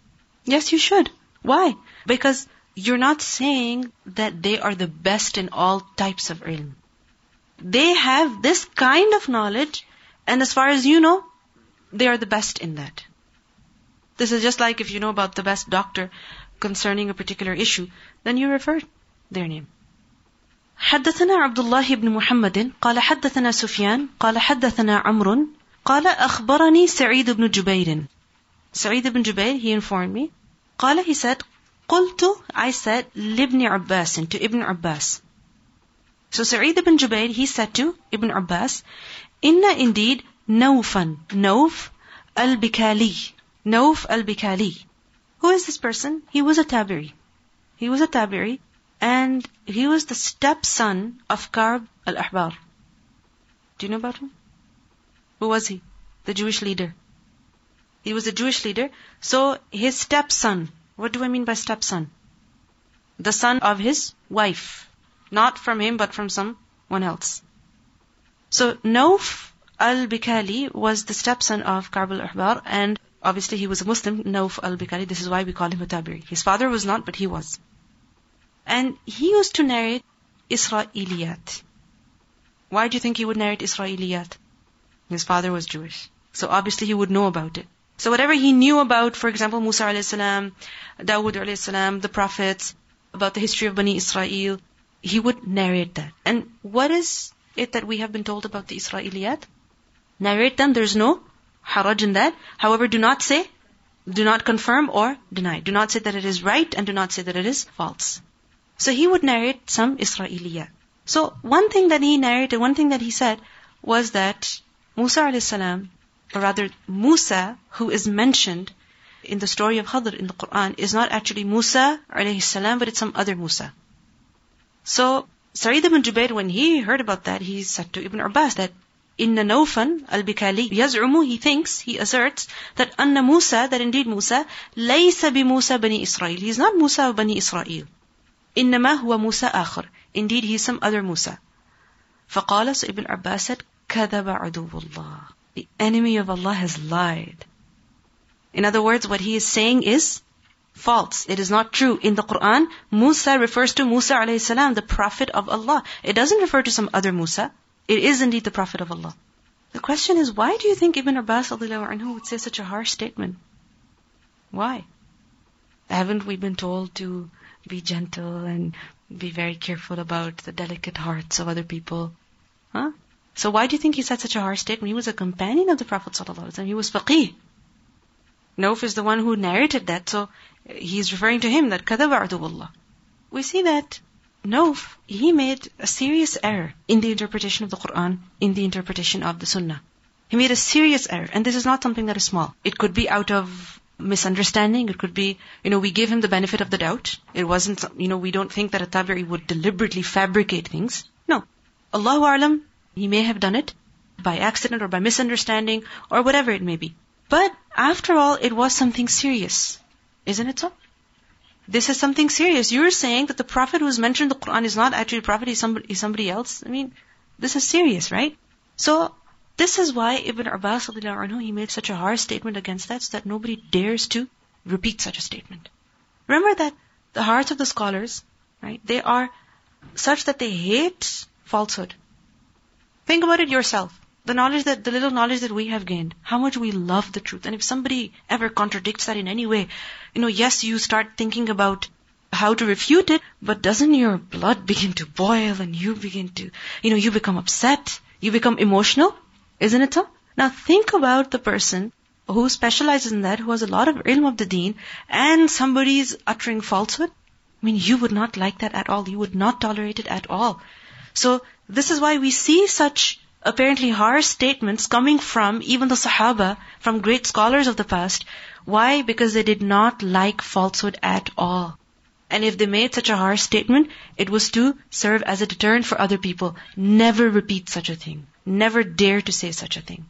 Yes, you should. Why? Because you're not saying that they are the best in all types of ilm. They have this kind of knowledge, and as far as you know, they are the best in that. This is just like if you know about the best doctor concerning a particular issue, then you refer their name. حدثنا عبد الله بن محمد قال حدثنا سفيان قال حدثنا عمرو قال أخبرني سعيد بن جبير سعيد بن جبير he informed me قال he said قلت I said عباس to Ibn Abbas so Sa'id ibn Jubayr he said to Ibn Abbas inna indeed Naufan, Nauf al-Bikali Nauf al-Bikali who is this person? He was a Tabi'i he was a Tabi'i and he was the stepson of Ka'b al-Ahbar. Do you know about him? Who was he? The Jewish leader. He was a Jewish leader so his stepson what do I mean by stepson? The son of his wife. Not from him, but from someone else. So Nauf al-Bikali was the stepson of Ka'b al-Ahbar and obviously he was a Muslim, Nauf al-Bikali. This is why we call him a Tabi'i. His father was not, but he was. And he used to narrate Israeliyat. Why do you think he would narrate Israeliyat? His father was Jewish. So obviously he would know about it. So whatever he knew about, for example, Musa alayhi salam, Dawood alayhi salam, the prophets, about the history of Bani Israel, he would narrate that. And what is it that we have been told about the Israeliyat? Narrate them, there's no haraj in that. However, do not say, do not confirm or deny. Do not say that it is right and do not say that it is false. So he would narrate some Israeliyat. So one thing that he narrated, one thing that he said was that Musa alayhi salam, or rather Musa, who is mentioned in the story of Khadr in the Quran, is not actually Musa alayhi salam, but it's some other Musa. So Sa'id ibn Jubair, when he heard about that, he said to Ibn Abbas that Inna Nawfan al-Bikali yaz'umu, he thinks, he asserts, that Anna Musa, that indeed Musa, laysa bi Musa bani Israel. He's not Musa of bani Israel. إنما هو Musa آخر. Indeed, he's some other Musa. فقال so Ibn Abbas said, كذب عدو الله. The enemy of Allah has lied. In other words, what he is saying is false. It is not true. In the Quran, Musa refers to Musa alayhi salam, the Prophet of Allah. It doesn't refer to some other Musa. It is indeed the Prophet of Allah. The question is, why do you think Ibn Abbas anhu would say such a harsh statement? Why? Haven't we been told to be gentle and be very careful about the delicate hearts of other people. Huh? So why do you think he said such a harsh statement? He was a companion of the Prophet ﷺ. He was faqih. Nauf is the one who narrated that, so he's referring to him that kadaba adubullah. We see that Nauf, he made a serious error in the interpretation of the Quran, in the interpretation of the Sunnah. He made a serious error, and this is not something that is small. It could be out of misunderstanding. It could be, you know, we give him the benefit of the doubt. It wasn't, you know, we don't think that a tabi'i would deliberately fabricate things. No. Allahu Alam, he may have done it by accident or by misunderstanding or whatever it may be. But after all, it was something serious. Isn't it so? This is something serious. You're saying that the Prophet who is mentioned in the Quran is not actually a Prophet, he's somebody, he's somebody else. I mean, this is serious, right? So, this is why Ibn Abbas he made such a harsh statement against that so that nobody dares to repeat such a statement. Remember that the hearts of the scholars, right, they are such that they hate falsehood. Think about it yourself. The knowledge that, the little knowledge that we have gained, how much we love the truth. And if somebody ever contradicts that in any way, you know, yes, you start thinking about how to refute it, but doesn't your blood begin to boil and you begin to, you know, you become upset, you become emotional? Isn't it so? Now think about the person who specializes in that, who has a lot of ilm of the deen, and somebody is uttering falsehood. I mean, you would not like that at all. You would not tolerate it at all. So, this is why we see such apparently harsh statements coming from even the Sahaba, from great scholars of the past. Why? Because they did not like falsehood at all. And if they made such a harsh statement, it was to serve as a deterrent for other people. Never repeat such a thing. Never dare to say such a thing.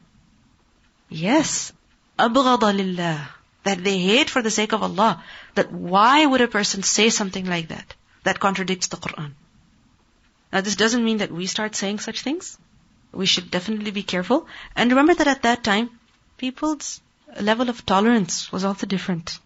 Yes. Abghadalillah. That they hate for the sake of Allah. That why would a person say something like that? That contradicts the Quran. Now this doesn't mean that we start saying such things. We should definitely be careful. And remember that at that time, people's level of tolerance was also different.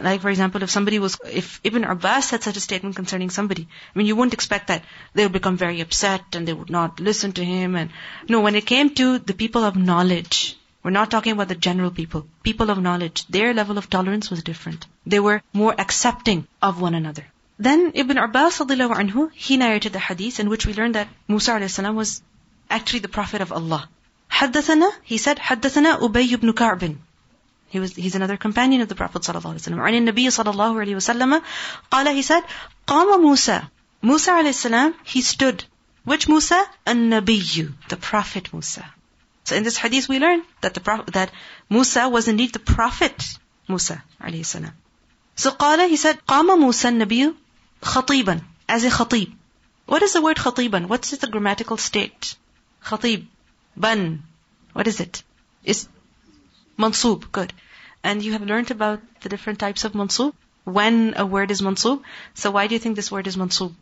Like for example, if somebody was, if Ibn Abbas said such a statement concerning somebody, I mean, you wouldn't expect that they would become very upset and they would not listen to him. And no, when it came to the people of knowledge, we're not talking about the general people. People of knowledge, their level of tolerance was different. They were more accepting of one another. Then Ibn Abbas radiallahu anhu, he narrated the hadith in which we learned that Musa alayhi salam was actually the prophet of Allah. حدثنا, he said, حدثنا أبي بن كعب. He was, he's another companion of the Prophet صلى الله عليه وسلم. عن النبي صلى الله عليه وسلم قال, he said, قام موسى. Musa alayhi salam, he stood. Which Musa? An-Nabiyyu, the Prophet Musa. So in this hadith we learn that the prophet, that Musa was indeed the Prophet Musa alayhi salam. So قال, he said, قام موسى النبي خطيبا, as a khatib. What is the word khatiban? What's the grammatical state? Khatib. Ban. What is it? It's mansub. Good. And you have learned about the different types of mansub? When a word is mansub. So why do you think this word is mansub?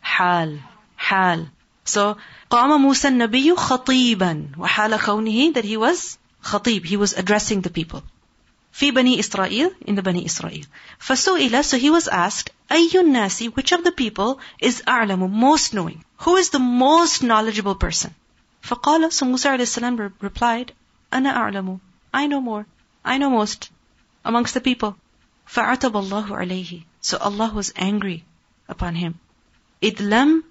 Hal. Hal. So, قام موسى النبي خطيبا وحال كونه that he was khatib. He was addressing the people. في بني إسرائيل in the Bani Israel. فسئل so he was asked أي الناس which of the people is أعلم most knowing? Who is the most knowledgeable person? فقال so Musa عليه السلام replied أنا أعلم I know more I know most amongst the people فعتب الله عليه so Allah was angry upon him إذ لم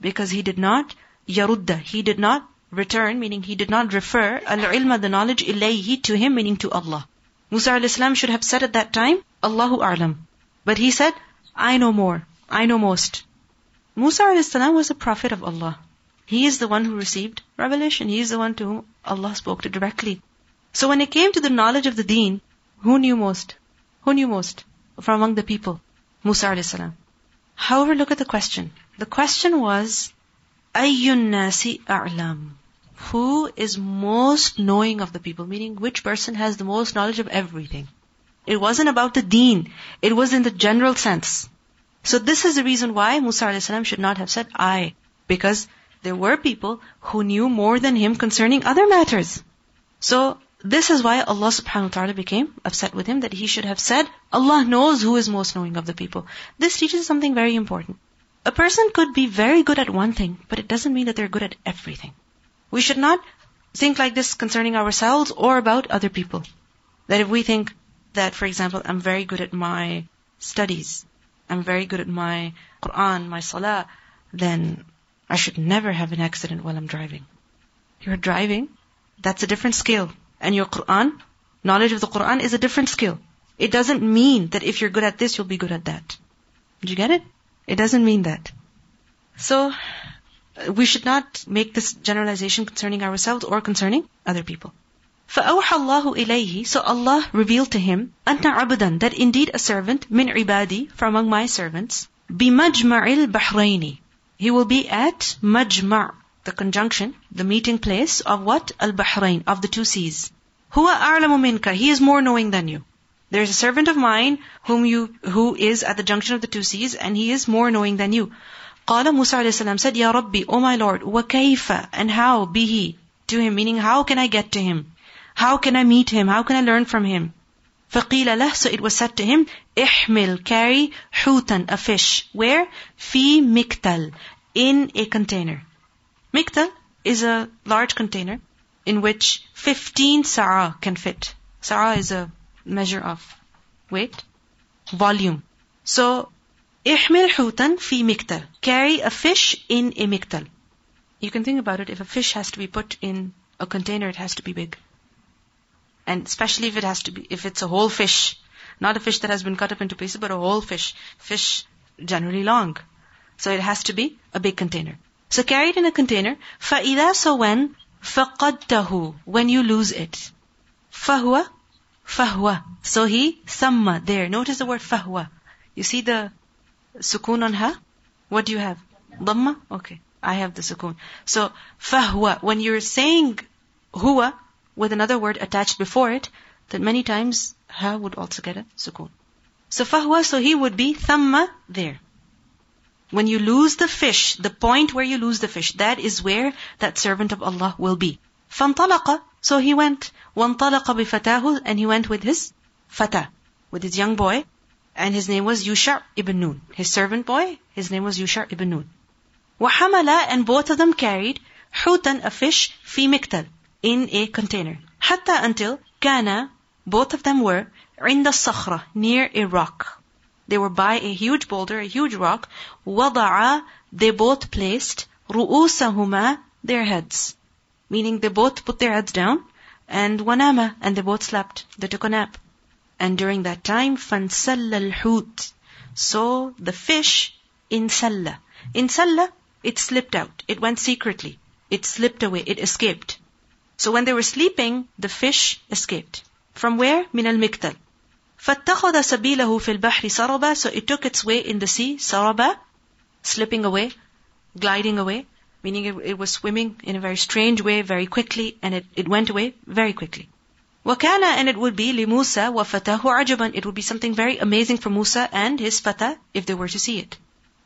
because he did not يرد he did not return meaning he did not refer al-ilma the knowledge ilayhi to him meaning to Allah Musa al-Islam should have said at that time, Allahu A'lam. But he said, I know more. I know most. Musa al-Islam was a prophet of Allah. He is the one who received revelation. He is the one to whom Allah spoke to directly. So when it came to the knowledge of the deen, who knew most? Who knew most from among the people? Musa al-Islam. However, look at the question. The question was, Ayyun nasi a'lam who is most knowing of the people, meaning which person has the most knowledge of everything. It wasn't about the deen, it was in the general sense. So this is the reason why Musa a.s. should not have said I, because there were people who knew more than him concerning other matters. So this is why Allah subhanahu wa ta'ala became upset with him that he should have said, Allah knows who is most knowing of the people. This teaches something very important. A person could be very good at one thing, but it doesn't mean that they're good at everything. We should not think like this concerning ourselves or about other people. That if we think that, for example, I'm very good at my studies, I'm very good at my Quran, my Salah, then I should never have an accident while I'm driving. You're driving, that's a different skill. And your Quran, knowledge of the Quran is a different skill. It doesn't mean that if you're good at this, you'll be good at that. Did you get it? It doesn't mean that. So, we should not make this generalization concerning ourselves or concerning other people. فأوحى الله إليه So Allah revealed to him أن عبدا That indeed a servant من عبادي From among my servants بمجمع البحرين He will be at مجمع The conjunction, the meeting place of what? Al-Bahrain, of the two seas. هو أعلم منك He is more knowing than you. There is a servant of mine whom you, who is at the junction of the two seas and he is more knowing than you. قال Musa alayhi said, Ya Rabbi, O my Lord, وَكَيْفَ And how be he to him? Meaning, how can I get to him? How can I meet him? How can I learn from him? فَقِيلَ لَهُ So it was said to him, احمل, carry, حوتا, a fish. Where? في مكتل, in a container. Miktal is a large container in which 15 sa'a can fit. Sa'a is a measure of weight, volume. So احمل حوتا في مكتل. Carry a fish in a miktal. You can think about it, if a fish has to be put in a container, it has to be big. And especially if it has to be, if it's a whole fish, not a fish that has been cut up into pieces, but a whole fish. Fish generally long. So it has to be a big container. So carry it in a container. فَإِذَا So when فَقَدْتَهُ When you lose it. فَهُوَ فَهُوَ So he, ثَمَّ There. Notice the word فَهُوَ. You see the Sukun on ha? What do you have? Dhamma? Okay. I have the sukun. So, fahwa. When you're saying huwa with another word attached before it, then many times ha would also get a sukun. So fahwa, so he would be thamma there. When you lose the fish, the point where you lose the fish, that is where that servant of Allah will be. فانطلق, so he went. وانطلق بفتاه, and he went with his fata, with his young boy. And his name was Yusha ibn Nun. His servant boy, his name was Yusha ibn Nun. وحملا and both of them carried حوتا a fish في مكتل in a container. حتى until كان both of them were عند الصخرة near a rock. They were by a huge boulder, a huge rock. وَضَعَا They both placed رُؤُوسَهُمَا Their heads. Meaning they both put their heads down. And وَنَامَا And they both slept. They took a nap. And during that time, فَانْسَلَّ الْحُوتِ So the fish in salla. In salla, it slipped out. It went secretly. It slipped away. It escaped. So when they were sleeping, the fish escaped. From where? من المكتل. فاتخذ سبيله في البحر سربا So it took its way in the sea, saraba, slipping away, gliding away, meaning it, it was swimming in a very strange way, very quickly, and it, it went away very quickly. وكان and it would be لموسى وفتاه عجبا It would be something very amazing for Musa and his fata if they were to see it.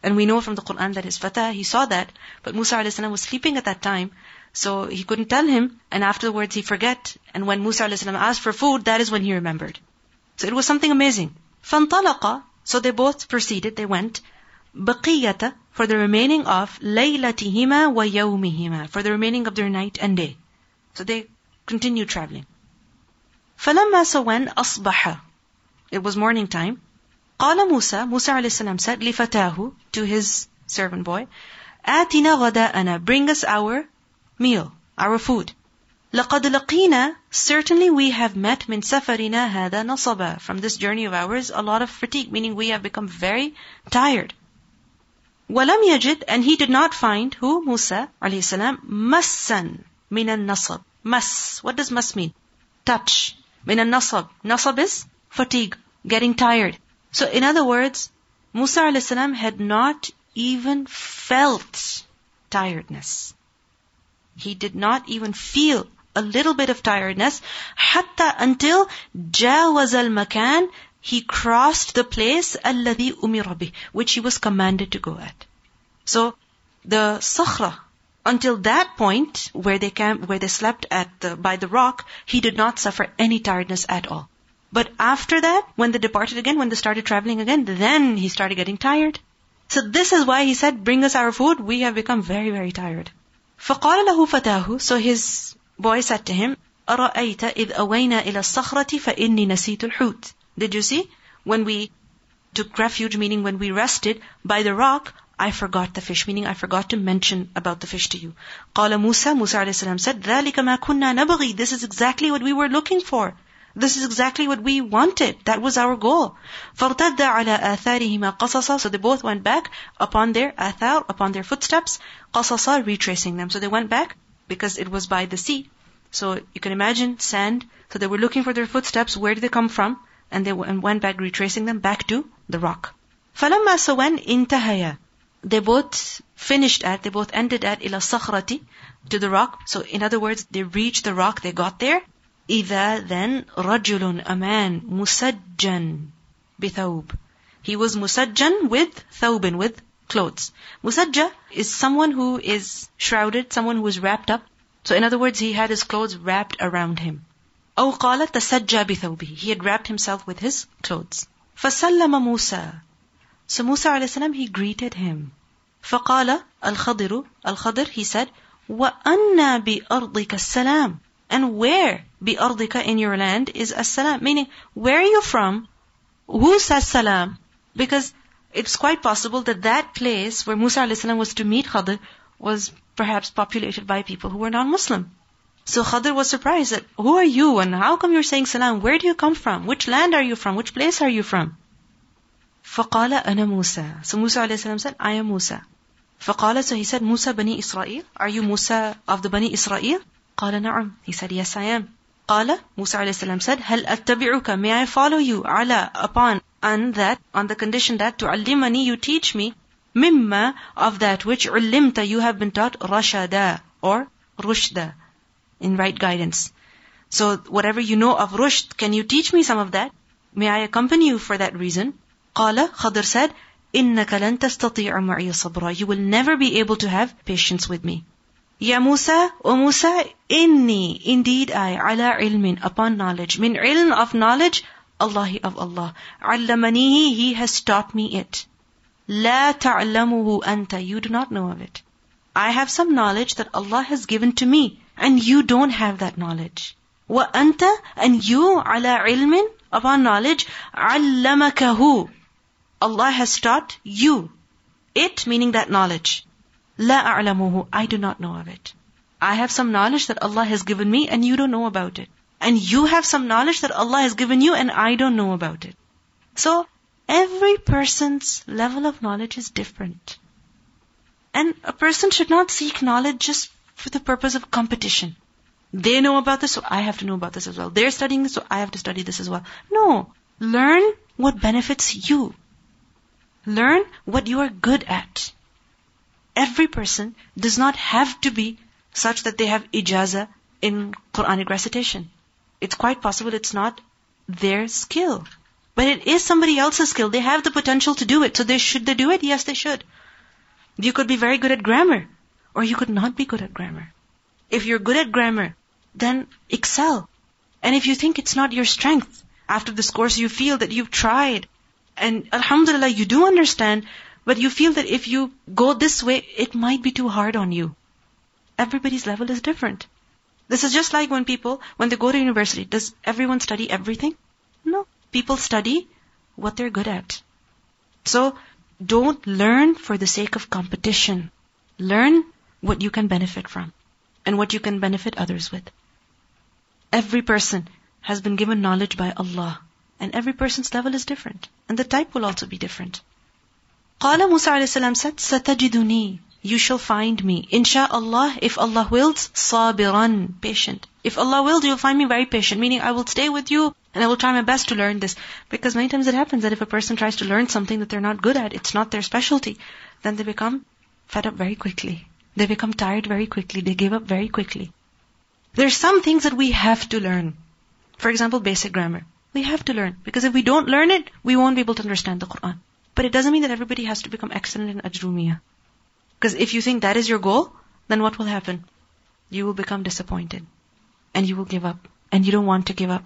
And we know from the Quran that his fata, he saw that, but Musa a.s. was sleeping at that time, so he couldn't tell him, and afterwards he forget, and when Musa a.s. asked for food, that is when he remembered. So it was something amazing. فانطلق So they both proceeded, they went. بقية For the remaining of ليلتهما ويومهما For the remaining of their night and day. So they continued traveling. فلما so when أصبح It was morning time. قال موسى Musa alayhi said لفتاه To his servant boy آتنا غداءنا Bring us our meal, our food. لقد لقينا certainly we have met من سفرنا هذا نصبا from this journey of ours a lot of fatigue meaning we have become very tired ولم يجد and he did not find who Musa عليه السلام مسا من النصب مس what does mas mean touch min al-nasab. Nasab is fatigue, getting tired. So in other words, Musa a.s. had not even felt tiredness. He did not even feel a little bit of tiredness, hatta until jawaz al-makan, he crossed the place alladhi umirabi, which he was commanded to go at. So the sakhra until that point where they came, where they slept at the, by the rock, he did not suffer any tiredness at all. But after that, when they departed again, when they started traveling again, then he started getting tired. So this is why he said, bring us our food. We have become very, very tired. فقال له فتاه So his boy said to him, أرأيت إذ أوينا إلى الصخرة فإني نسيت الحوت. Did you see? When we took refuge, meaning when we rested by the rock, I forgot the fish, meaning I forgot to mention about the fish to you. قال موسى, Musa a.s. said, ذلك ما كنا نبغي. This is exactly what we were looking for. This is exactly what we wanted. That was our goal. فارتد على آثارهما قصصا. So they both went back upon their athar, upon their footsteps. قصصا, retracing them. So they went back because it was by the sea. So you can imagine sand. So they were looking for their footsteps. Where did they come from? And they went back, retracing them back to the rock. فلما so when انتهيا they both finished at, they both ended at ila sakhrati, to the rock. So in other words, they reached the rock, they got there. إذا then رجل a man مسجن بثوب. He was musajjan with thawbin, with clothes. Musajja is someone who is shrouded, someone who is wrapped up. So in other words, he had his clothes wrapped around him. أو قال تسجى بثوبه. He had wrapped himself with his clothes. فسلم موسى. So Musa alayhi he greeted him. فقال الخضر الخضر he said وأنا بأرضك السلام and where بأرضك in your land is السلام meaning where are you from who says salam because it's quite possible that that place where Musa a.s. was to meet Khadr was perhaps populated by people who were non-Muslim. So Khadr was surprised that, who are you and how come you're saying salam? Where do you come from? Which land are you from? Which place are you from? فقال أنا موسى. So Musa a.s. said, I am Musa. فقال, so he said, Musa Bani Israel. Are you Musa of the Bani Israel? قال نعم. He said, yes I am. قال, Musa a.s. said, هل أتبعك? May I follow you? على, upon and that on the condition that تعلمني you teach me mimma of that which علمت you have been taught rashada or rushda in right guidance. So whatever you know of rushd, can you teach me some of that? May I accompany you for that reason? قال Khadr said, إنك لن تستطيع معي صبرا. You will never be able to have patience with me. Ya Musa, O Musa, inni, indeed I, ala ilmin, upon knowledge. Min ilm of knowledge, Allahi of Allah. Allamanihi, He has taught me it. La ta'lamuhu anta, you do not know of it. I have some knowledge that Allah has given to me, and you don't have that knowledge. Wa anta, and you ala ilmin, upon knowledge, allamakahu. Allah has taught you. It meaning that knowledge. La a'lamuhu. I do not know of it. I have some knowledge that Allah has given me and you don't know about it. And you have some knowledge that Allah has given you and I don't know about it. So, every person's level of knowledge is different. And a person should not seek knowledge just for the purpose of competition. They know about this, so I have to know about this as well. They're studying this, so I have to study this as well. No. Learn what benefits you. Learn what you are good at. Every person does not have to be such that they have ijaza in Quranic recitation. It's quite possible it's not their skill. But it is somebody else's skill. They have the potential to do it. So they should they do it? Yes, they should. You could be very good at grammar, or you could not be good at grammar. If you're good at grammar, then excel. And if you think it's not your strength, after this course you feel that you've tried, and alhamdulillah you do understand, but you feel that if you go this way, it might be too hard on you. Everybody's level is different. This is just like when people, when they go to university, does everyone study everything? No. People study what they're good at. So, don't learn for the sake of competition. Learn what you can benefit from and what you can benefit others with. Every person has been given knowledge by Allah and every person's level is different and the type will also be different. قال Musa salam said, ستجدني you shall find me. Insha'Allah, if Allah wills, sabiran, patient. If Allah wills, you'll find me very patient, meaning I will stay with you and I will try my best to learn this. Because many times it happens that if a person tries to learn something that they're not good at, it's not their specialty, then they become fed up very quickly. They become tired very quickly. They give up very quickly. There's some things that we have to learn. For example, basic grammar. We have to learn. Because if we don't learn it, we won't be able to understand the Quran. But it doesn't mean that everybody has to become excellent in Ajrumiyah. Because if you think that is your goal, then what will happen? You will become disappointed. And you will give up. And you don't want to give up.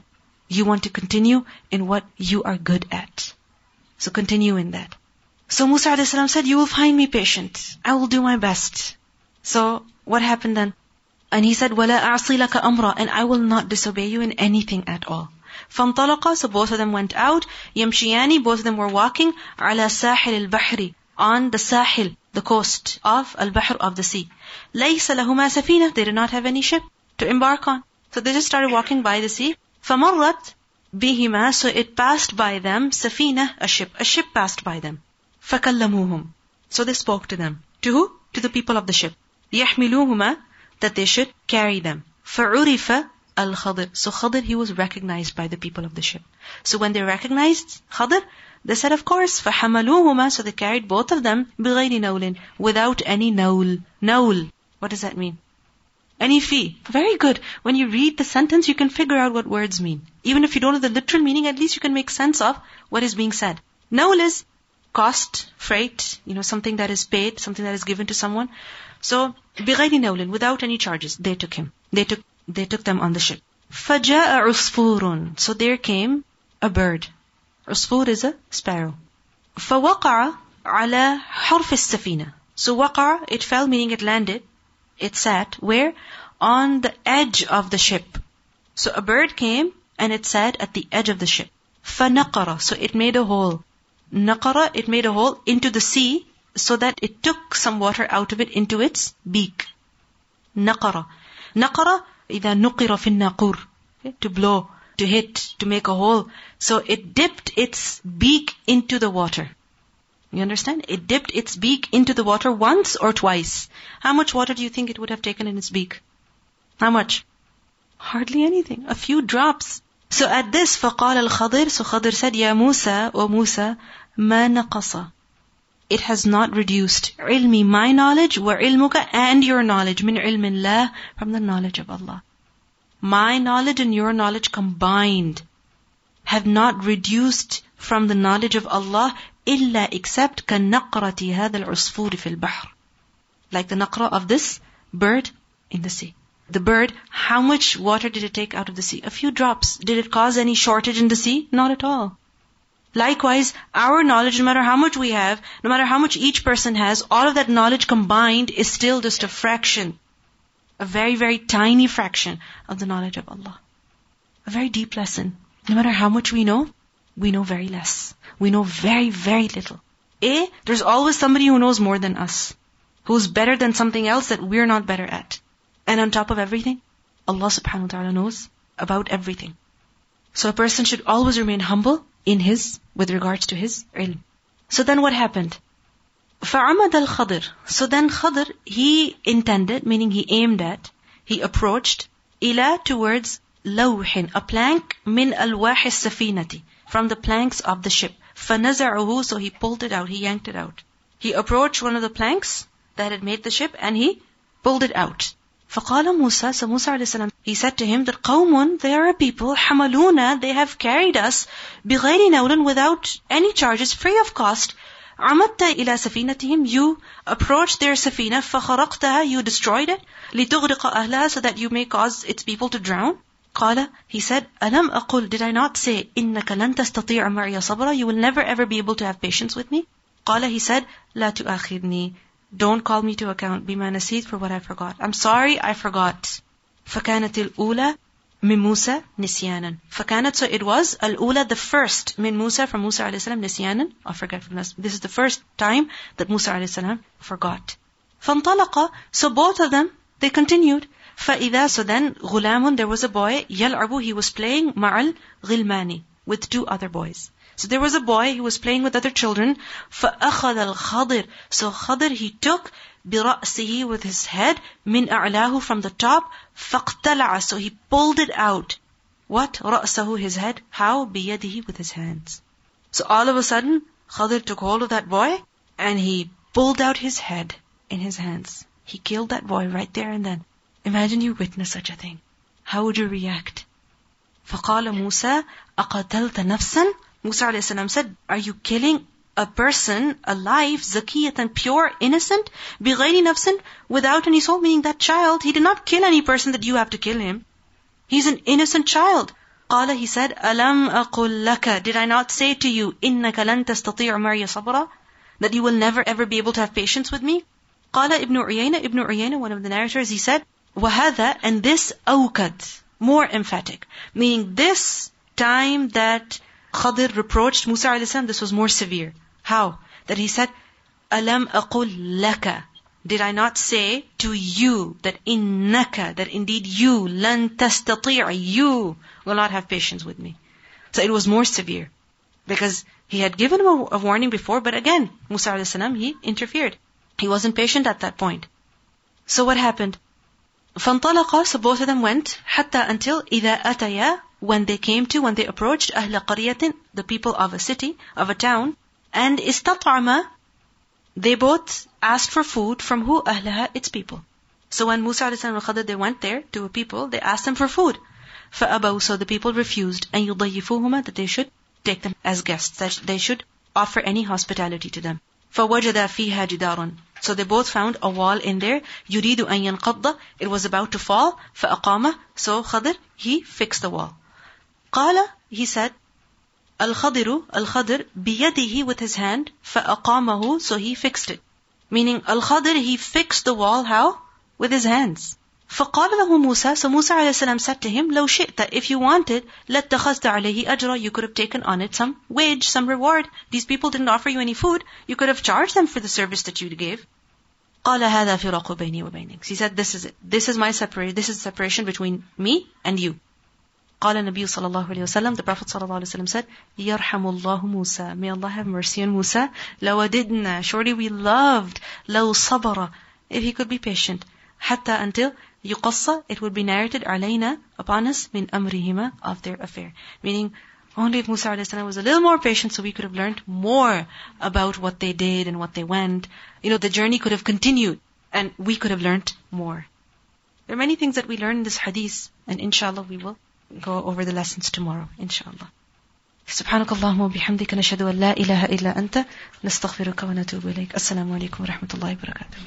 You want to continue in what you are good at. So continue in that. So Musa a.s. said, you will find me patient. I will do my best. So what happened then? And he said, وَلَا أَعْصِي لَكَ أَمْرًا And I will not disobey you in anything at all. فانطلقا So both of them went out. يمشياني Both of them were walking. على ساحل البحر On the sahil, the coast of al-bahr of the sea. لَيْسَ لَهُمَا سَفِينَةٌ They did not have any ship to embark on. So they just started walking by the sea. فَمَرَّتْ بِهِمَا So it passed by them, سَفِينَةٌ A ship. A ship passed by them. فَكَلَّمُوهُمْ So they spoke to them. To who? To the people of the ship. يَحْمِلُوهُمَا That they should carry them. فَعُرِفَ al-Khadir. So Khadir, he was recognized by the people of the ship. So when they recognized Khadir, they said, of course, فَحَمَلُوهُمَا So they carried both of them بِغَيْرِ نَوْلٍ Without any naul. Naul. What does that mean? Any fee. Very good. When you read the sentence, you can figure out what words mean. Even if you don't know the literal meaning, at least you can make sense of what is being said. Naul is cost, freight, you know, something that is paid, something that is given to someone. So, بِغَيْرِ نَوْلٍ Without any charges, they took him. They took, they took them on the ship. فَجَاءَ عُصْفُورٌ So there came a bird. عصفور is a sparrow. فوقع على حرف السفينة. So وقع, it fell meaning it landed. It sat where? On the edge of the ship. So a bird came and it sat at the edge of the ship. فنقر, so it made a hole. نقر, it made a hole into the sea so that it took some water out of it into its beak. نقر. نقر إذا نقر في الناقور. To blow to hit, to make a hole. So it dipped its beak into the water. You understand? It dipped its beak into the water once or twice. How much water do you think it would have taken in its beak? How much? Hardly anything. A few drops. So at this, فَقَالَ الْخَضِرُ So Khadir said, Ya Musa, O Musa, مَا نَقَصَ It has not reduced. ilmi, my knowledge, wa ilmuka, and your knowledge, min ilmin Allah, from the knowledge of Allah my knowledge and your knowledge combined have not reduced from the knowledge of Allah illa except كَنَّقْرَةِ هَذَا الْعُصْفُورِ فِي الْبَحْرِ Like the naqra of this bird in the sea. The bird, how much water did it take out of the sea? A few drops. Did it cause any shortage in the sea? Not at all. Likewise, our knowledge, no matter how much we have, no matter how much each person has, all of that knowledge combined is still just a fraction a very, very tiny fraction of the knowledge of Allah. A very deep lesson. No matter how much we know, we know very less. We know very, very little. A, there's always somebody who knows more than us, who's better than something else that we're not better at. And on top of everything, Allah subhanahu wa ta'ala knows about everything. So a person should always remain humble in his, with regards to his ilm. So then what happened? فَعَمَدَ الْخَضِرُ So then Khadr, he intended, meaning he aimed at, he approached, ila towards lawhin, a plank, min alwah safinati, from the planks of the ship. فَنَزَعُهُ So he pulled it out, he yanked it out. He approached one of the planks that had made the ship and he pulled it out. فقال موسى so Musa السلام, he said to him that قوم they are a people حملونا they have carried us بغير نول without any charges free of cost عمدت إلى سفينتهم you approached their سفينة فخرقتها you destroyed it لتغرق أهلها so that you may cause its people to drown قال he said ألم أقل did I not say إنك لن تستطيع معي صبرا you will never ever be able to have patience with me قال he said لا تؤاخذني don't call me to account بما نسيت for what I forgot. I'm sorry, I forgot. فكانت الأولى من موسى نسيانا. فكانت so it was الأولى the first من موسى from Musa عليه السلام نسيانا of forgetfulness. This is the first time that Musa عليه السلام forgot. فانطلق so both of them they continued. فإذا so then غلام there was a boy يلعب he was playing مع الغلمان with two other boys. So there was a boy who was playing with other children. فَأَخَذَ الْخَضِرُ So Khadir, he took بِرَأْسِهِ with his head, min أَعْلَاهُ from the top, فَاقْتَلَعَ So he pulled it out. What? رَأْسَهُ his head. How? بِيَدِهِ with his hands. So all of a sudden, Khadir took hold of that boy, and he pulled out his head in his hands. He killed that boy right there and then. Imagine you witness such a thing. How would you react? فقال موسى أقتلت نفسا Musa a.s. said, Are you killing a person, a life, zakiyatan, pure, innocent, بِغَيْرِ nafsin, without any soul, meaning that child, he did not kill any person that you have to kill him. He's an innocent child. قال, he said, أَلَمْ أَقُلْ لَكَ Did I not say to you, إِنَّكَ لَن تَسْتَطِيعُ مَعِيَ صَبْرًا That you will never ever be able to have patience with me? قال Ibn Uyayna, Ibn Uyayna, one of the narrators, he said, وَهَذَا And this أوكد, more emphatic. Meaning this time that Khadir reproached Musa a.s. This was more severe. How? That he said, Alam aqul laka. Did I not say to you that innaka, that indeed you, lan tastati' you will not have patience with me. So it was more severe. Because he had given him a, a warning before, but again, Musa a.s. he interfered. He wasn't patient at that point. So what happened? فانطلقا, so both of them went, حتى until إذا أتيا when they came to, when they approached أهل قرية, the people of a city, of a town, and استطعما, they both asked for food from who? أهلها, its people. So when Musa and Khadir, they went there to a people, they asked them for food. فأبوا, so the people refused, and يضيفوهما, that they should take them as guests, that they should offer any hospitality to them. فوجد فيها جدار So they both found a wall in there. يريد أن ينقض It was about to fall. فأقام So Khadir, he fixed the wall. قال he said الخضر الخضر بيده with his hand فأقامه so he fixed it meaning الخضر he fixed the wall how with his hands فقال له موسى so Musa عليه said to him لو شئت if you wanted لاتخذت عليه أجرا you could have taken on it some wage some reward these people didn't offer you any food you could have charged them for the service that you gave قال هذا فراق بيني وبينك he said this is it this is my separation this is separation between me and you قال النبي صلى الله عليه وسلم the Prophet صلى الله عليه وسلم said يرحم الله موسى may Allah have mercy on Musa لوددنا surely we loved لو صبر if he could be patient حتى until يقص it would be narrated علينا upon us من أمرهما of their affair meaning only if Musa السلام, was a little more patient so we could have learned more about what they did and what they went. You know, the journey could have continued and we could have learned more. There are many things that we learn in this hadith and inshallah we will go over the lessons tomorrow, inshallah. سبحانك اللهم وبحمدك نشهد أن لا إله إلا أنت نستغفرك ونتوب إليك السلام عليكم ورحمة الله وبركاته